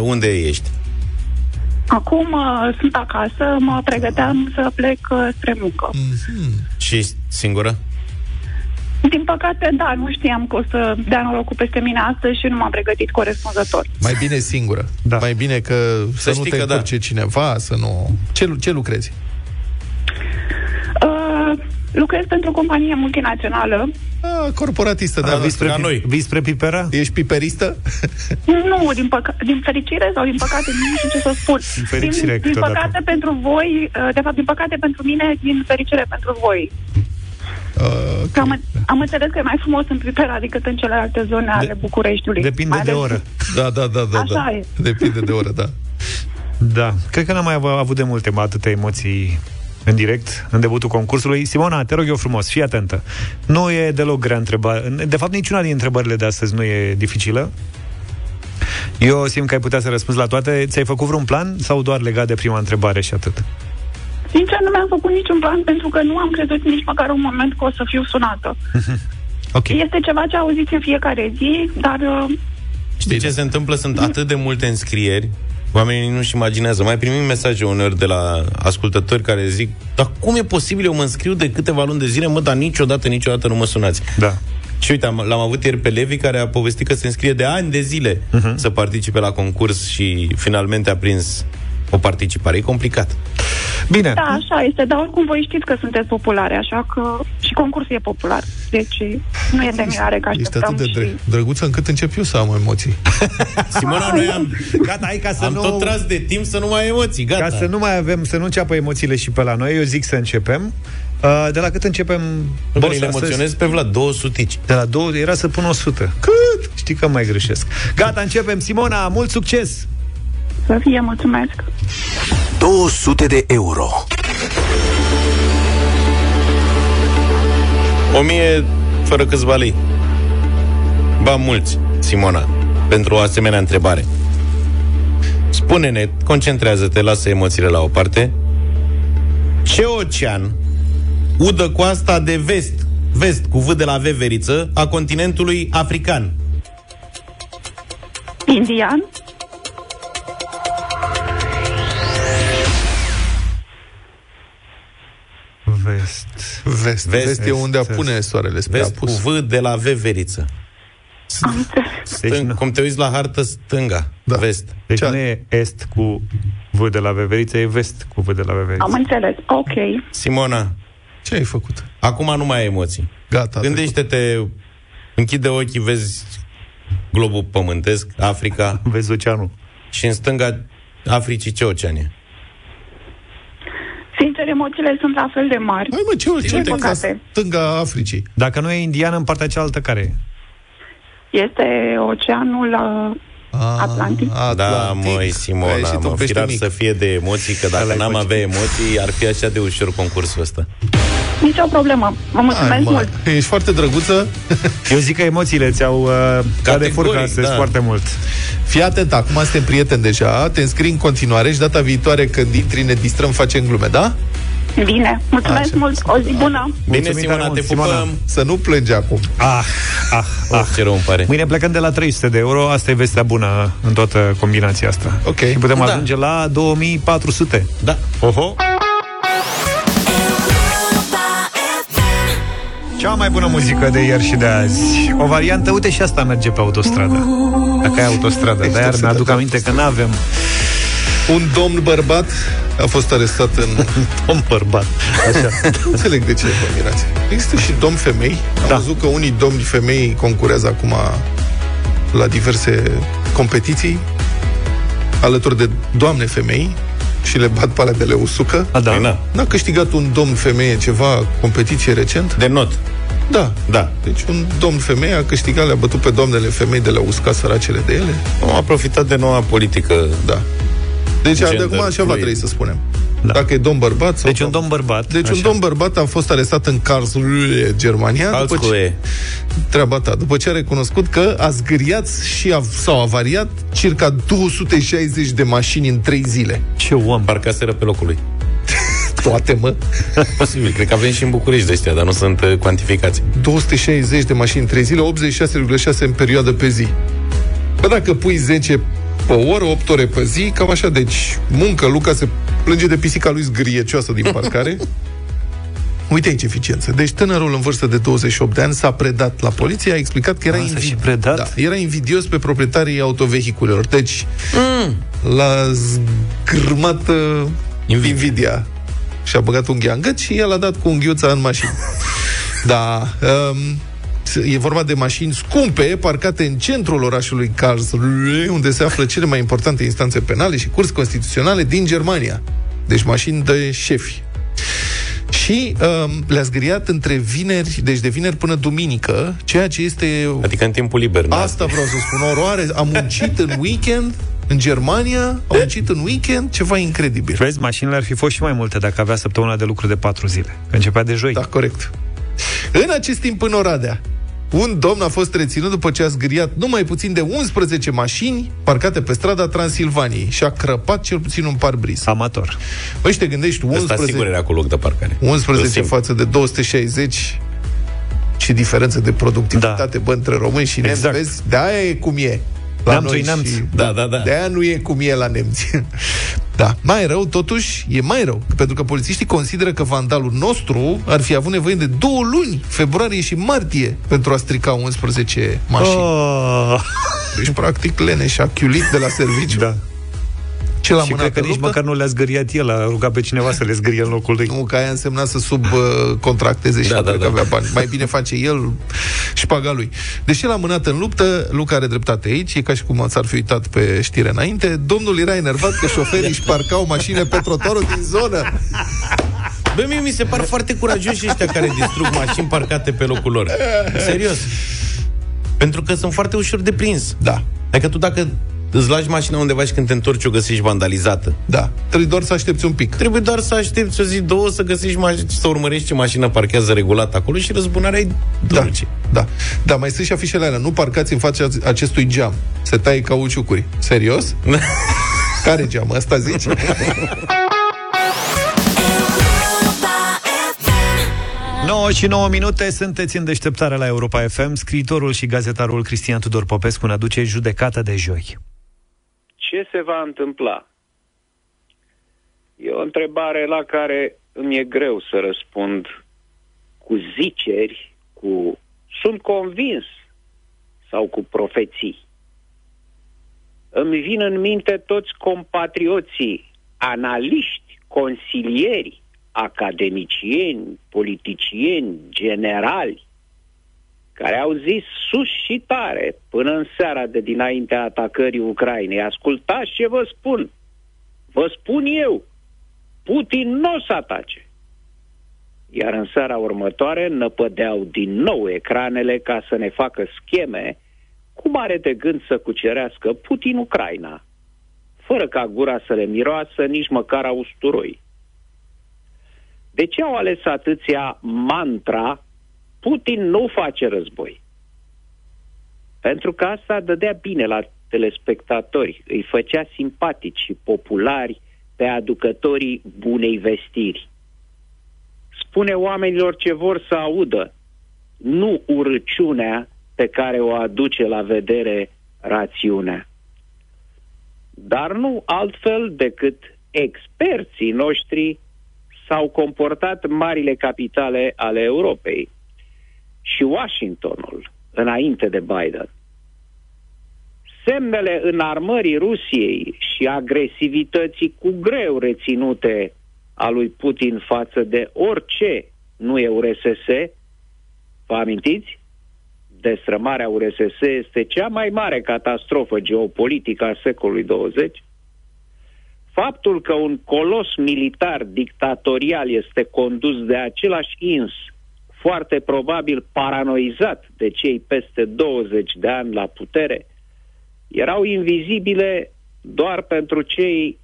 unde ești? Acum uh, sunt acasă, mă pregăteam să plec uh, spre muncă. Și ești singură? Din păcate, da, nu știam că o să dea norocul peste mine astăzi și nu m-am pregătit corespunzător. Mai bine singură. Da. Mai bine că să, nu știi te că da. încurce cineva, să nu... Ce, lu- ce lucrezi? Uh, lucrez pentru o companie multinațională. A, corporatistă, da. da, Vii spre, ca noi. pi- vii spre Pipera? Ești piperistă? Nu, din, păca- din fericire sau din păcate, nu știu ce să spun. Din fericire, din, din câteodată. păcate pentru voi, uh, de fapt, din păcate pentru mine, din fericire pentru voi. Uh, Că am, am înțeles că e mai frumos în Pipera decât în celelalte zone ale Bucureștiului. Depinde Mai de ales- oră. da, da, da, da. Așa da. e. Depinde de oră, da. Da. Cred că n-am mai av- avut de multe atâtea emoții în direct, în debutul concursului. Simona, te rog eu frumos, fii atentă. Nu e deloc grea întrebare. De fapt, niciuna din întrebările de astăzi nu e dificilă. Eu simt că ai putea să răspunzi la toate. Ți-ai făcut vreun plan sau doar legat de prima întrebare și atât? Sincer, nu mi-am făcut niciun plan pentru că nu am crezut nici măcar un moment că o să fiu sunată. Ok. Este ceva ce auziți în fiecare zi, dar uh, Știi ce se întâmplă? Sunt atât de multe înscrieri Oamenii nu-și imaginează. Mai primim mesaje uneori de la ascultători care zic Dar cum e posibil? Eu mă înscriu de câteva luni de zile, mă, dar niciodată, niciodată nu mă sunați. Da. Și uite, am, l-am avut ieri pe Levi care a povestit că se înscrie de ani de zile uh-huh. să participe la concurs și finalmente a prins o participare. E complicat. Bine. da, așa este, dar oricum voi știți că sunteți populare, așa că și concursul e popular. Deci nu e de mirare că Ești așteptăm atât de și... dră- drăguță încât încep eu să am emoții. Simona, noi am, Gata, hai ca să am nu... tot tras de timp să nu mai ai emoții. Gata. Ca să nu mai avem, să nu înceapă emoțiile și pe la noi, eu zic să începem. Uh, de la cât începem? Nu boss, le astăzi? emoționez pe Vlad, 200 De la două, era să pun 100. Cât? Știi că mai greșesc. Gata, începem. Simona, mult succes! Să fie, mulțumesc! 200 de euro. 1000 fără câțiva lei. Ba mulți, Simona, pentru o asemenea întrebare. Spune-ne, concentrează-te, lasă emoțiile la o parte. Ce ocean udă coasta de vest, vest cu V de la veveriță, a continentului african? Indian? Vest. Vest. Vest, Vest, Vest e vest, unde vest. apune soarele spre Vest cu apus. V de la veveriță. Am înțeles. Deci, Stâng, nu, cum te uiți la hartă stânga, Da. vest. deci Ce- nu e est cu V de la veveriță, e vest cu V de la veveriță. Am înțeles. Ok. Simona, Ce ai făcut? Acum nu mai ai emoții. Gata. Gândește-te, închide ochii, vezi globul pământesc, Africa, Vezi oceanul. și în stânga Africii ce ocean e? Sincer, emoțiile sunt la fel de mari. Hai mă, ce Din ocean în păcate. stânga Africii? Dacă nu e indiană, în partea cealaltă care e? Este oceanul uh, Atlantic. Da, măi, Simona, mă, firar să fie de emoții, că dacă n-am avea emoții, ar fi așa de ușor concursul ăsta. Nicio problemă. Vă mulțumesc Hai, mă, mult. ești foarte drăguță. Eu zic că emoțiile ți-au uh, ca de furcă astăzi da. foarte mult. Fii atent, acum suntem prieteni deja, te înscrii în continuare și data viitoare când intri ne distrăm, facem glume, da? Bine. Mulțumesc Așa. mult. O zi bună. Bine, Simona, te pupăm! Să nu plângi acum. Ah, ah, ah. Ce rău îmi pare. Mâine plecăm de la 300 de euro, asta e vestea bună în toată combinația asta. Ok. Și putem Da. ajunge la 2400. Da. Oho. Cea mai bună muzică de ieri și de azi. O variantă, uite și asta merge pe autostradă. Dacă ai autostradă, dar iar mi-aduc aminte că nu avem Un domn bărbat a fost arestat în... om bărbat. Așa. Nu înțeleg de ce vă mirați. Există și domn femei. Am Da. văzut că unii domni femei concurează acum la diverse competiții alături de doamne femei și le bat pe alea de le usucă. A, da. Păi na. N-a câștigat un domn femeie ceva competiție recent? De not. Da. Da. Deci un domn femeie a câștigat, le-a bătut pe doamnele femei de le usca săracele de ele. Nu a profitat de noua politică. Da. Deci de Gender acum așa va fluid. trebui să spunem. Da. Dacă e domn bărbat sau Deci un domn bărbat. Deci un așa. domn bărbat a fost arestat în Karlsruhe, Germania, după ce, Karlsruhe. treaba ta, după ce a recunoscut că a zgâriat și a, sau a avariat circa 260 de mașini în 3 zile. Ce om. Parcaseră pe locul lui. Toate, mă. Posibil, cred că avem și în București de ăștia, dar nu sunt uh, cuantificați. 260 de mașini în 3 zile, 86,6 în perioadă pe zi. Bă, dacă pui 10 pe oră, 8 ore pe zi, cam așa, deci muncă, Luca se plânge de pisica lui zgâriecioasă din parcare. Uite aici eficiență. Deci tânărul în vârstă de 28 de ani s-a predat la poliție, a explicat că era, A, s-a și predat? Da, era invidios pe proprietarii autovehiculelor. Deci mm. l-a zgârmat uh, Invidia. invidia. Și a băgat unghia în gât și el a dat cu unghiuța în mașină. da. Um, e vorba de mașini scumpe parcate în centrul orașului Karlsruhe, unde se află cele mai importante instanțe penale și curs constituționale din Germania. Deci mașini de șefi. Și um, le-a zgâriat între vineri, deci de vineri până duminică, ceea ce este Adică în timpul liber. da? Asta vreau să spun, oroare. Am muncit în weekend în Germania, am muncit în weekend, ceva incredibil. Vezi, mașinile ar fi fost și mai multe dacă avea săptămâna de lucru de 4 zile. Că începea de joi. Da, corect. În acest timp în Oradea, un domn a fost reținut după ce a zgâriat numai puțin de 11 mașini parcate pe strada Transilvaniei și a crăpat cel puțin un parbriz. Amator. Băi, și te gândești, Ăsta 11, sigur era cu loc de parcare. 11 Sigur. față de 260 și diferență de productivitate, da. bă, între români și nemți, Exact. vezi? De aia e cum e. La Neamțul noi e neamț. și- Da, da, da. De aia nu e cum e la nemți. da. Mai rău, totuși, e mai rău. Pentru că polițiștii consideră că vandalul nostru ar fi avut nevoie de două luni, februarie și martie, pentru a strica 11 mașini. Oh. Oh. Deci, practic, leneș a chiulit de la serviciu. Da. Ce l-a Și mânat cred că în nici luptă? măcar nu le-a zgâriat el, a rugat pe cineva să le zgârie în locul lui. Nu, că aia însemna să subcontracteze și Da, da, da, da, da. că avea bani. Mai bine face el și paga lui. Deși l-a mânat în luptă, Luca are dreptate aici, e ca și cum s-ar fi uitat pe știre înainte, domnul era enervat că șoferii își parcau mașinile pe trotuarul din zonă. Bă, mie mi se par foarte curajoși ăștia care distrug mașini parcate pe locul lor. Serios. Pentru că sunt foarte ușor de prins. Da, Adică tu dacă îți lași mașina undeva și când te întorci o găsești vandalizată, da. Trebuie doar să aștepți un pic. trebuie doar să aștepți o zi, două să găsești mașini, să urmărești ce mașină parchează regulat acolo și răzbunarea e Da, dulce. da. Da, mai sunt și afișele alea. Nu parcați în fața acestui geam. Se taie cauciucuri. Serios? Care geam? Asta zici? 9 și 9 minute, sunteți în deșteptarea la Europa FM. Scriitorul și gazetarul Cristian Tudor Popescu ne aduce judecata de joi. Ce se va întâmpla? E o întrebare la care îmi e greu să răspund cu ziceri, cu sunt convins sau cu profeții. Îmi vin în minte toți compatrioții, analiști, consilieri academicieni, politicieni, generali, care au zis sus și tare până în seara de dinaintea atacării Ucrainei. Ascultați ce vă spun. Vă spun eu. Putin nu o să atace. Iar în seara următoare năpădeau din nou ecranele ca să ne facă scheme cum are de gând să cucerească Putin Ucraina, fără ca gura să le miroasă nici măcar a usturoi. De ce au ales atâția mantra Putin nu face război? Pentru că asta dădea bine la telespectatori, îi făcea simpatici și populari pe aducătorii bunei vestiri. Spune oamenilor ce vor să audă, nu urăciunea pe care o aduce la vedere rațiunea. Dar nu altfel decât experții noștri s-au comportat marile capitale ale Europei și Washingtonul înainte de Biden. Semnele înarmării Rusiei și agresivității cu greu reținute a lui Putin față de orice nu e URSS, vă amintiți? Destrămarea URSS este cea mai mare catastrofă geopolitică a secolului 20. Faptul că un colos militar dictatorial este condus de același ins, foarte probabil paranoizat de cei peste 20 de ani la putere, erau invizibile doar pentru cei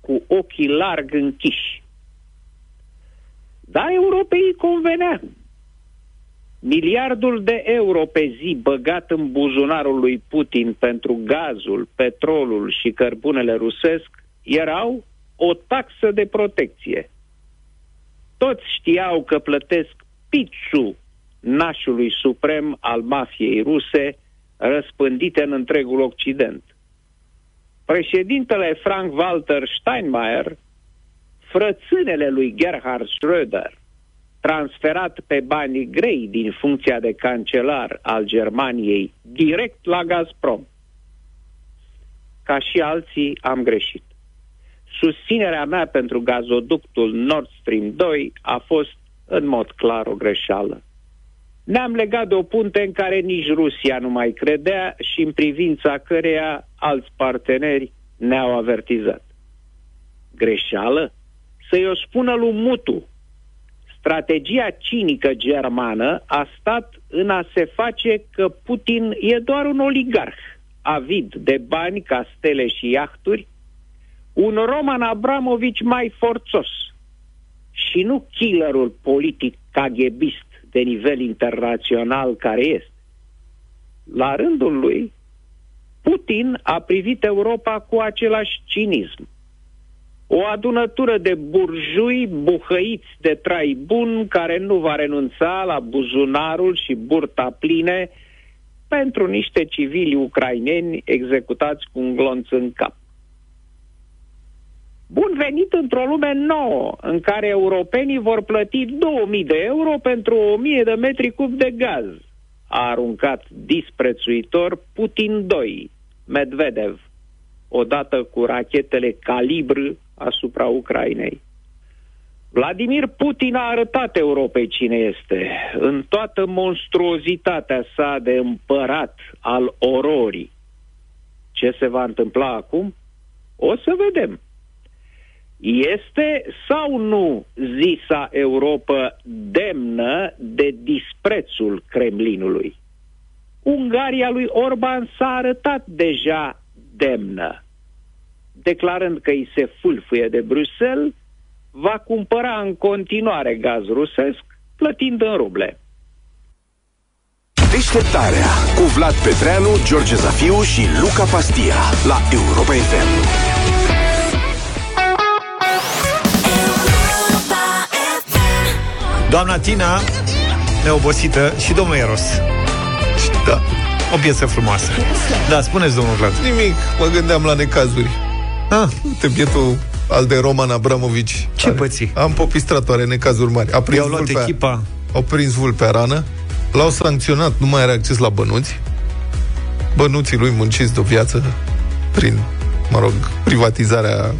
cu ochii larg închiși. Da, Europei convenea. Miliardul de euro pe zi băgat în buzunarul lui Putin pentru gazul, petrolul și cărbunele rusesc erau o taxă de protecție. Toți știau că plătesc pițu nașului suprem al mafiei ruse răspândite în întregul Occident. Președintele Frank-Walter Steinmeier, frățânele lui Gerhard Schröder, transferat pe banii grei din funcția de cancelar al Germaniei direct la Gazprom. Ca și alții am greșit. Susținerea mea pentru gazoductul Nord Stream 2 a fost în mod clar o greșeală. Ne-am legat de o punte în care nici Rusia nu mai credea și în privința căreia alți parteneri ne-au avertizat. Greșeală? Să-i o spună lui Mutu. Strategia cinică germană a stat în a se face că Putin e doar un oligarh, avid de bani, castele și iahturi, un Roman Abramovici mai forțos și nu killerul politic caghebist de nivel internațional care este. La rândul lui, Putin a privit Europa cu același cinism. O adunătură de burjui buhăiți de trai bun care nu va renunța la buzunarul și burta pline pentru niște civili ucraineni executați cu un glonț în cap. Bun venit într-o lume nouă, în care europenii vor plăti 2000 de euro pentru 1000 de metri cub de gaz, a aruncat disprețuitor Putin 2, Medvedev, odată cu rachetele calibr asupra Ucrainei. Vladimir Putin a arătat Europei cine este, în toată monstruozitatea sa de împărat al ororii. Ce se va întâmpla acum? O să vedem. Este sau nu zisa Europa demnă de disprețul Kremlinului? Ungaria lui Orban s-a arătat deja demnă, declarând că îi se fâlfâie de Bruxelles, va cumpăra în continuare gaz rusesc, plătind în ruble. Deșteptarea cu Vlad Petreanu, George Zafiu și Luca Pastia la Europa FM. Doamna Tina, neobosită, și domnul Eros. Da. O piesă frumoasă. Da, spuneți, domnul Vlad. Nimic, mă gândeam la necazuri. Ah, Uite, bietul al de Roman Abramovici. Ce pății? Am popistrat, are necazuri mari. A prins i-au luat vulpea, echipa. Au prins vulpea rană, l-au sancționat, nu mai are acces la bănuți. Bănuții lui munciți de o viață prin, mă rog, privatizarea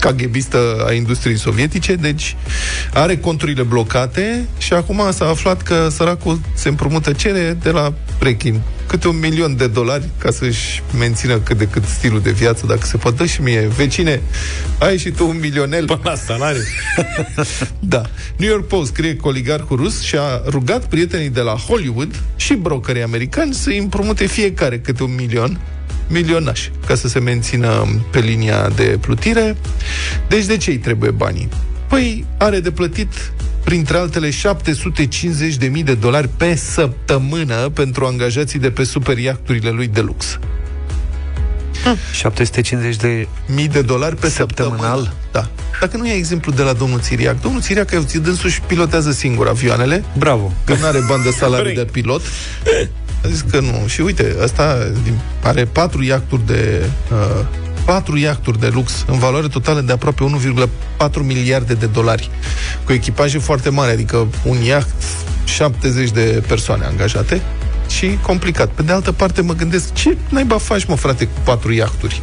KGBistă a industriei sovietice, deci are conturile blocate și acum s-a aflat că săracul se împrumută cere de la Rechin câte un milion de dolari ca să-și mențină cât de cât stilul de viață, dacă se poate. Dă și mie, vecine, ai și tu un milionel. Până la salariu. da. New York Post scrie că oligarhul rus și-a rugat prietenii de la Hollywood și brokerii americani să îi împrumute fiecare câte un milion milionași, ca să se mențină pe linia de plutire. Deci de ce îi trebuie banii? Păi are de plătit printre altele 750.000 de dolari pe săptămână pentru angajații de pe superiacturile lui de lux. 750 de mii de dolari pe săptămânal. Săptămânal? Da. Dacă nu e exemplu de la domnul Țiriac, domnul Țiriac, eu zi, dânsul și pilotează singur avioanele, Bravo. că nu are bani de salariu de pilot. A zis că nu. Și uite, ăsta din- are patru iacturi de uh, patru iacturi de lux în valoare totală de aproape 1,4 miliarde de dolari cu echipaje foarte mari, adică un iaht 70 de persoane angajate și complicat. Pe de altă parte mă gândesc, ce naiba faci, mă, frate, cu patru iahturi?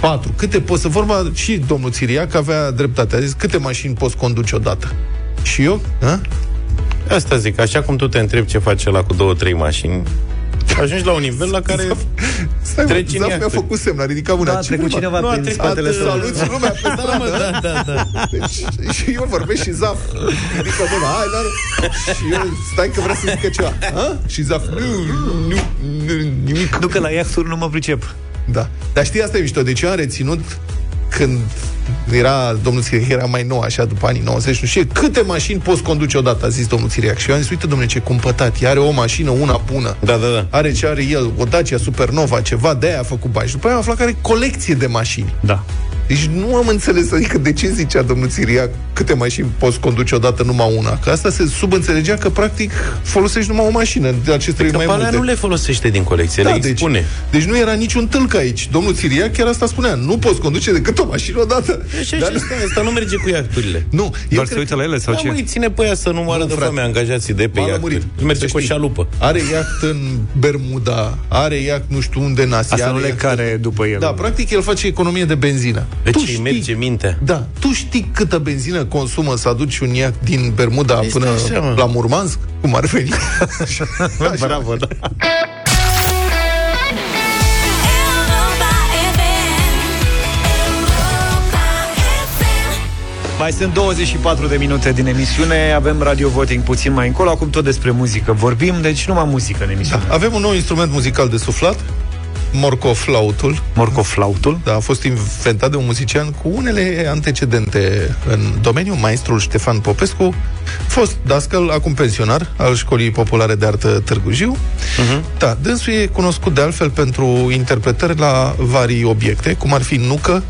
Patru. Câte poți să vorba și domnul Țiriac avea dreptate. A zis câte mașini poți conduce odată. Și eu? A? Asta zic, așa cum tu te întrebi ce face la cu două, trei mașini, ajungi la un nivel la care Stai, mă, Treci în Zaf mi-a iactă. făcut semn, a ridicat mâna. Da, a Ce trecut vorba? cineva Nu, a prin trecut spatele Atât său. saluți lumea pe stradă. da, da, da. Deci, și eu vorbesc și Zaf ridică mâna, hai, dar... Și eu, stai că vrea să zică ceva. A? Și Zaf, nu, nu, nu, nimic. Nu că la iahturi nu mă pricep. Da. Dar știi, asta e mișto. Deci eu am reținut când era domnul Țiriac, era mai nou așa după anii 90, nu știu, câte mașini poți conduce odată, a zis domnul Țiriac. Și eu am zis, uite domnule, ce cumpătat, ea are o mașină, una bună. Da, da, da. Are ce are el, o Dacia Supernova, ceva, de aia a făcut bani. Și după aia am aflat că are colecție de mașini. Da. Deci nu am înțeles, adică de ce zicea domnul Țiriac câte mașini poți conduce odată numai una? Că asta se subînțelegea că practic folosești numai o mașină, de acest trebuie Că mai pe alea multe. nu le folosește din colecție, le deci, expune. deci nu era niciun tâlc aici. Domnul Țiriac chiar asta spunea. Nu poți conduce decât o mașină odată. Și Dar- așa, asta, asta nu merge cu iacturile. nu, eu Doar cred se uită la ele sau Da, ce? măi, ține pe ea să nu moară Nu, de frate. foame angajații de pe M-a iacturi. lămurit. Merge Să cu o știi. șalupă. Are iaht în Bermuda, are iaht nu știu unde în Asia. Asta are nu le iaht- care după el. Da, practic el face economie de benzină. Deci Tu îi știi- merge mintea. Da, tu știi câtă benzină consumă să aduci un iaht din Bermuda Este până așa, mă. la Murmansk? Cum ar veni? Așa. Bravo, da. Europa FM. Europa FM. Mai sunt 24 de minute din emisiune, avem radio voting puțin mai încolo, acum tot despre muzică vorbim, deci numai muzică în emisiune. Da. Avem un nou instrument muzical de suflat, morcoflautul. Morcoflautul. Da, a fost inventat de un muzician cu unele antecedente în domeniu, maestrul Ștefan Popescu, fost dascăl, acum pensionar, al Școlii Populare de Artă Târgu Jiu. Uh-huh. Da, dânsul e cunoscut de altfel pentru interpretări la varii obiecte, cum ar fi nucă,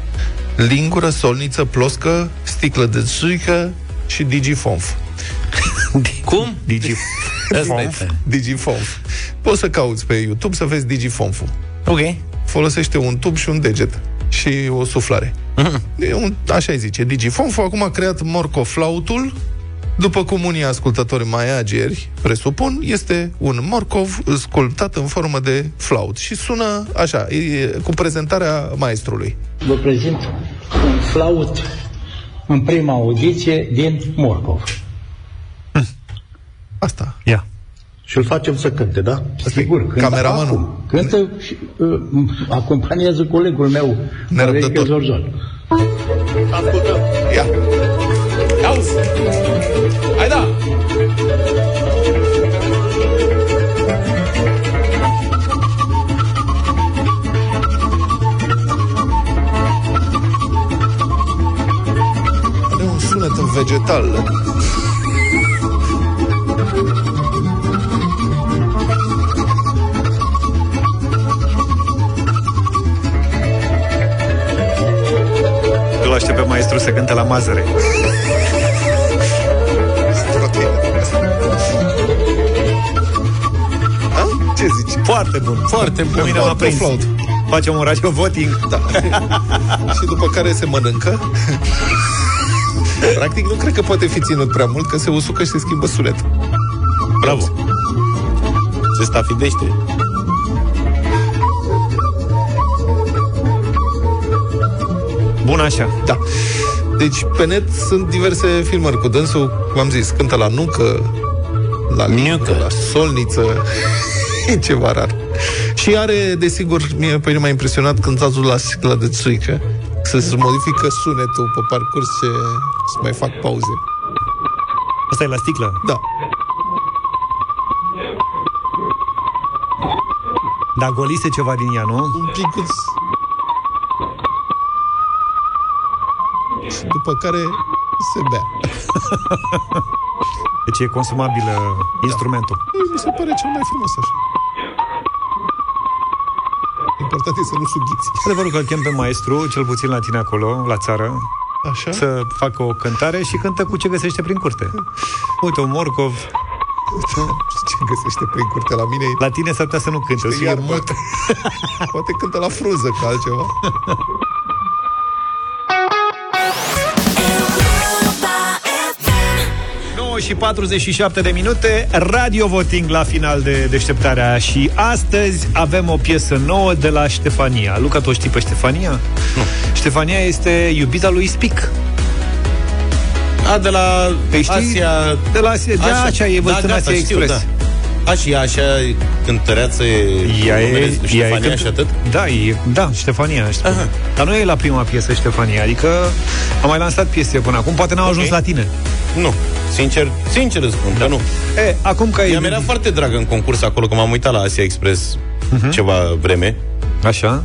lingură, solniță, ploscă, sticlă de țuică și digifonf. Cum? Digi. Asta e tare. Digifonf. Poți să cauți pe YouTube să vezi digifonful. Ok. folosește un tub și un deget și o suflare. E un, așa îi zice, Digifonfu acum a creat morcoflautul, după cum unii ascultători mai ageri presupun, este un morcov sculptat în formă de flaut și sună așa, e, cu prezentarea maestrului. Vă prezint un flaut în prima audiție din Morcov. Asta. Ia. Și îl facem să cânte, da? Sigur, cântă Cameramanul. acum. Cântă și uh, acompaniază colegul meu, Nerăbdător. Veche Zorzon. Ascultăm. Ia. Auzi! Hai da! Are un sunet în vegetal. Îl aștept pe maestru să cânte la mazăre. A? Ce zici? Foarte bun, foarte bun. Pe mine m-a Foarte prins. flaut. Facem un radio voting. Da. și după care se mănâncă. Practic nu cred că poate fi ținut prea mult, că se usucă și se schimbă sunet. Bravo! Se stafidește. Bun așa. Da. Deci, pe net sunt diverse filmări cu dânsul, v-am zis, cântă la nucă, la nucă, la solniță, e ceva rar. Și are, desigur, mie pe mine m-a impresionat cântatul la sticla de țuică, să se modifică sunetul pe parcurs ce să mai fac pauze. Asta e la sticlă? Da. Dar golise ceva din ea, nu? Un picuț. După care se bea. Deci e consumabil da. instrumentul. Mi se pare cel mai frumos așa. Important e să nu sughiți. Adevărul că îl chem pe maestru, cel puțin la tine acolo, la țară, Așa? să facă o cântare și cântă cu ce găsește prin curte. Uite, un morcov. Ce găsește prin curte la mine? La tine s-ar putea să nu cânte, o să fie Iar, mut. Poate cântă la frunză ca altceva. Și 47 de minute, radio voting la final de deșteptarea și astăzi avem o piesă nouă de la Ștefania. Luca, tu o știi pe Ștefania? Nu. Ștefania este iubita lui Spic. A, de la Păi știi? Asia... De la Asia, de Asia e văzut în Asia știu, Express. Da. A, și ea așa cântăreață e Ea e, numele ea e Ștefania cânt- și atât? Da, e, da, Ștefania. Ștefania. Aha. Dar nu e la prima piesă Ștefania, adică am mai lansat piese până acum, poate n-au ajuns Ok. la tine. Nu. Sincer, sincer îți spun da. că nu. E, acum că ai... Ea mi-era foarte dragă în concurs acolo, că m-am uitat la Asia Express Mhm. ceva vreme. Așa?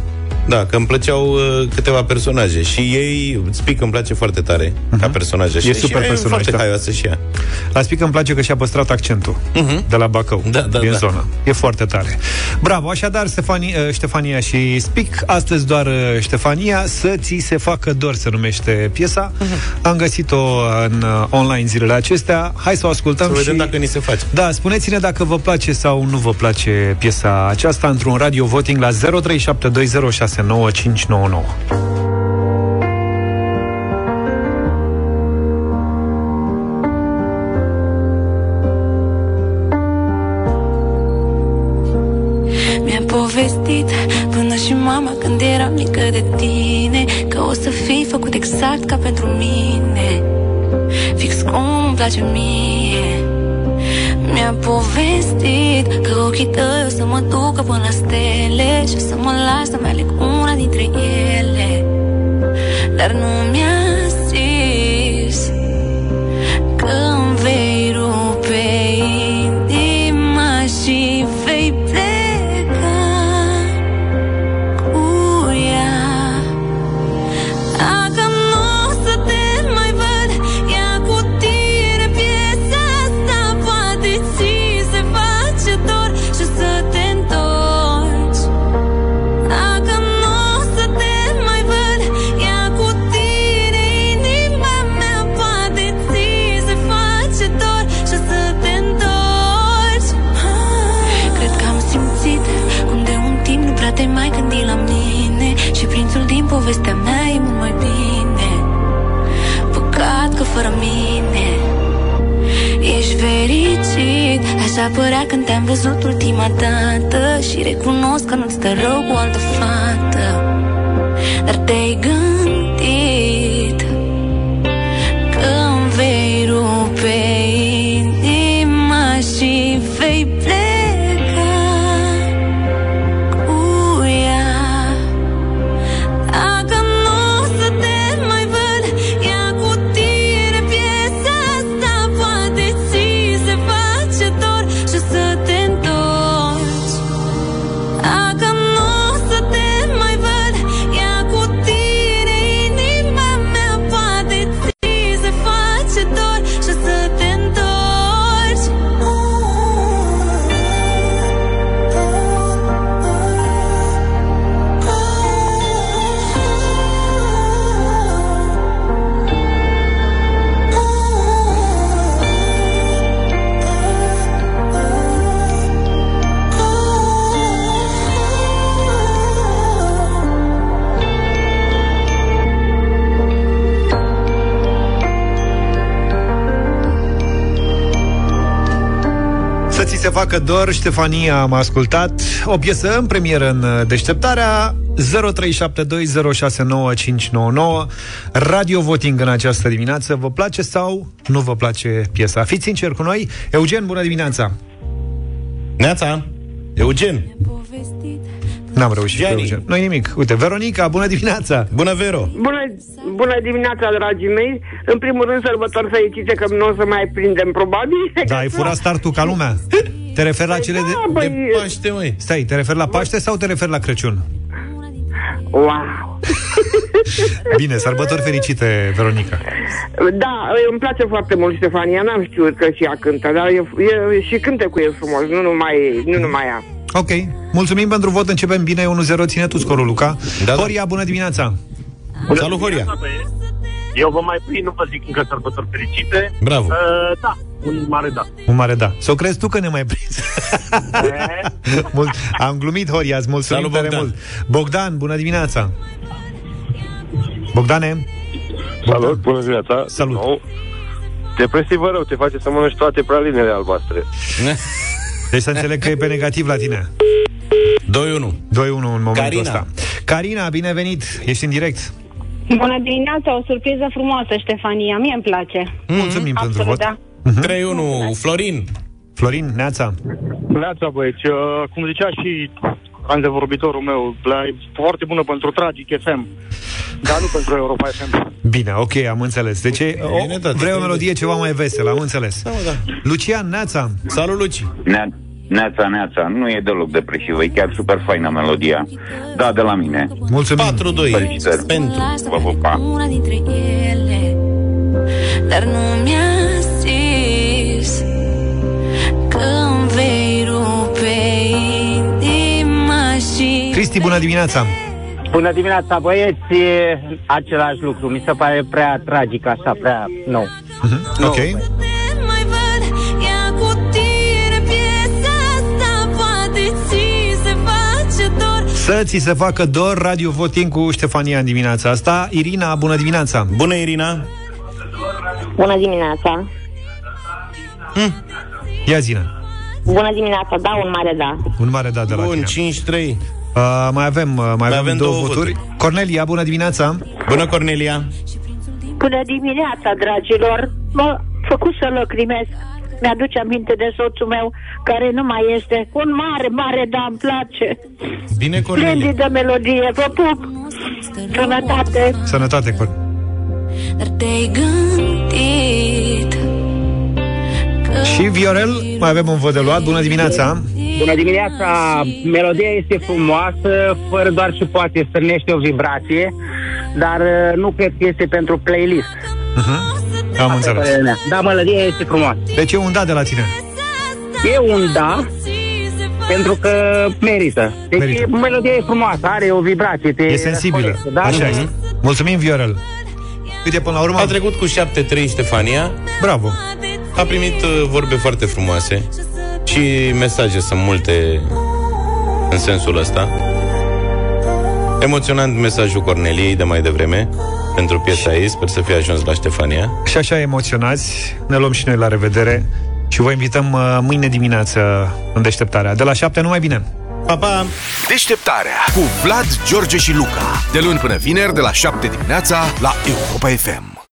Da, că îmi plăceau uh, câteva personaje și ei, Spic îmi place foarte tare ca personaje. Mhm. E și, super și personaj, foarte da. haioasă și ea. La Spic îmi place că și-a păstrat accentul de la Bacău, Da, da, din da. zonă. E foarte tare. Bravo, așadar, Stefania, Ștefania și Spic, astăzi doar uh, Ștefania, să ți se facă dor, se numește piesa. Am găsit-o în uh, online zilele acestea. Hai să o ascultăm Să vedem și... dacă ni se face. Da, spuneți-ne dacă vă place sau nu vă place piesa aceasta într-un radio voting la 0372069599. Mi-a povestit până și mama când eram mică de tine Că o să fii făcut exact ca pentru mine Fix cum îmi place mie Mi-a povestit că ochii tăi o să mă ducă până la stele Și o să mă las să-mi aleg una dintre ele Dar nu mi-a zis că îmi vei rupe Așa părea când te-am văzut ultima dată. Și recunosc că nu-ți stă rău cu altă fată. Dar te-ai gândit facă dor, Ștefania am ascultat O piesă în premieră în uh, deșteptarea 0372069599 Radio Voting în această dimineață. Vă place sau nu vă place piesa? Fiți sinceri cu noi. Eugen, bună dimineața! Neața! Eugen! N-am reușit cu Eugen. Nu nimic. Uite, Veronica, bună dimineața! Bună, Vero! Bună, bună dimineața, dragii mei! În primul rând, sărbători fericite, că nu o să mai prindem, probabil. Da, ai furat startul ca lumea. Te referi la cele de, Da, de băi, Paște, măi! Stai, te referi la Paște sau te referi la Crăciun? wow! Bine, sărbători fericite, Veronica. Da, îmi place foarte mult Ștefania, n-am știut că și ea cântă, dar e, e, și cântecul e frumos, nu numai, nu numai ea. Ok, mulțumim pentru vot, începem bine 1-0, ține tu scorul, Luca. Da, da. Horia, bună dimineața! Salut, Horia! Eu vă mai prind, nu vă zic încă sărbători fericite. Bravo. Uh, da, un mare da. Un mare da. Sau crezi tu că ne mai prins? Mult, am glumit, Horia, îți mulțumim Salut, tare Bogdan. mult. Bogdan, bună dimineața! Bogdane, Salut, bună dimineața. Salut. Nou. Depresivă rău, te face să mănânci toate pralinele albastre. deci să înțeleg că e pe negativ la tine. 2-1. 2-1 în momentul Carina. ăsta. Carina, binevenit, ești în direct. Bună dimineața, o surpriză frumoasă, Ștefania. Mie îmi place. Mulțumim pentru Absolut, vot. da. 3-1. Florin! Florin, Neața. Neața, băieți, uh, cum zicea și antevorbitorul meu, la, e foarte bună pentru Tragic FM, dar nu pentru Europa FM. Bine, ok, am înțeles. Deci e- o, Bine, da, vrei o te- melodie ceva mai veselă, am înțeles. Da, mă, da. Lucian, Neața. Salut, Luci! Nea- Neața, neața, nu e deloc depresivă, e chiar super faină melodia. Da, de la mine. Mulțumim. 4-2. Felicitări. Pentru. Vă pupa. Una dintre ele Dar nu mi-a Cristi, bună dimineața. Bună dimineața, băieți! E Același lucru, mi se pare prea tragic așa, prea nou. Ok. mai văd Ia cu tine piesa asta Poate ți se face dor Să ți se facă dor Radio Voting cu Ștefania în dimineața asta. Irina, bună dimineața. Bună, Irina! Bună dimineața. Ia zine. Bună dimineața, da, un mare da. Un mare da de la Bun, tine. 5-3. Uh, mai avem, uh, mai, avem, avem două, două voturi. voturi. Cornelia, bună dimineața. Bună, Cornelia! Bună dimineața, dragilor. M-a făcut să lăcrimesc. Mi-aduce aminte de soțul meu care nu mai este. Un mare, mare da, îmi place. Bine, Cornelia! Splendidă melodie, vă pup. Sănătate. Sănătate, Cornelia. Dar te-ai gândit că Și Viorel, mai avem un vot de luat. Bună dimineața. Bună dimineața! Melodia este frumoasă, fără doar și poate strânește o vibrație, dar uh, nu cred că este pentru playlist. Uh-huh. Am înțeles. Părerea mea. Da, melodia este frumoasă. Deci e un da de la tine. E un da, pentru că merită. Deci Merită. merită. melodia e frumoasă, are o vibrație. Te E sensibilă. răscolește, Da? Așa este. Mulțumim, Viorel. Uite, până la urmă... A trecut cu 7-3 Ștefania. Bravo. A primit uh, vorbe foarte frumoase și mesaje sunt multe în sensul ăsta. Emoționant mesajul Corneliei de mai devreme pentru piesa ei, sper să fie ajuns la Ștefania. Și așa emoționați, ne luăm și noi la revedere și vă invităm uh, mâine dimineață în deșteptarea. De la 7, numai bine! Pa, pa! Deșteptarea cu Vlad, George și Luca. De luni până vineri, de la 7 dimineața, la Europa FM.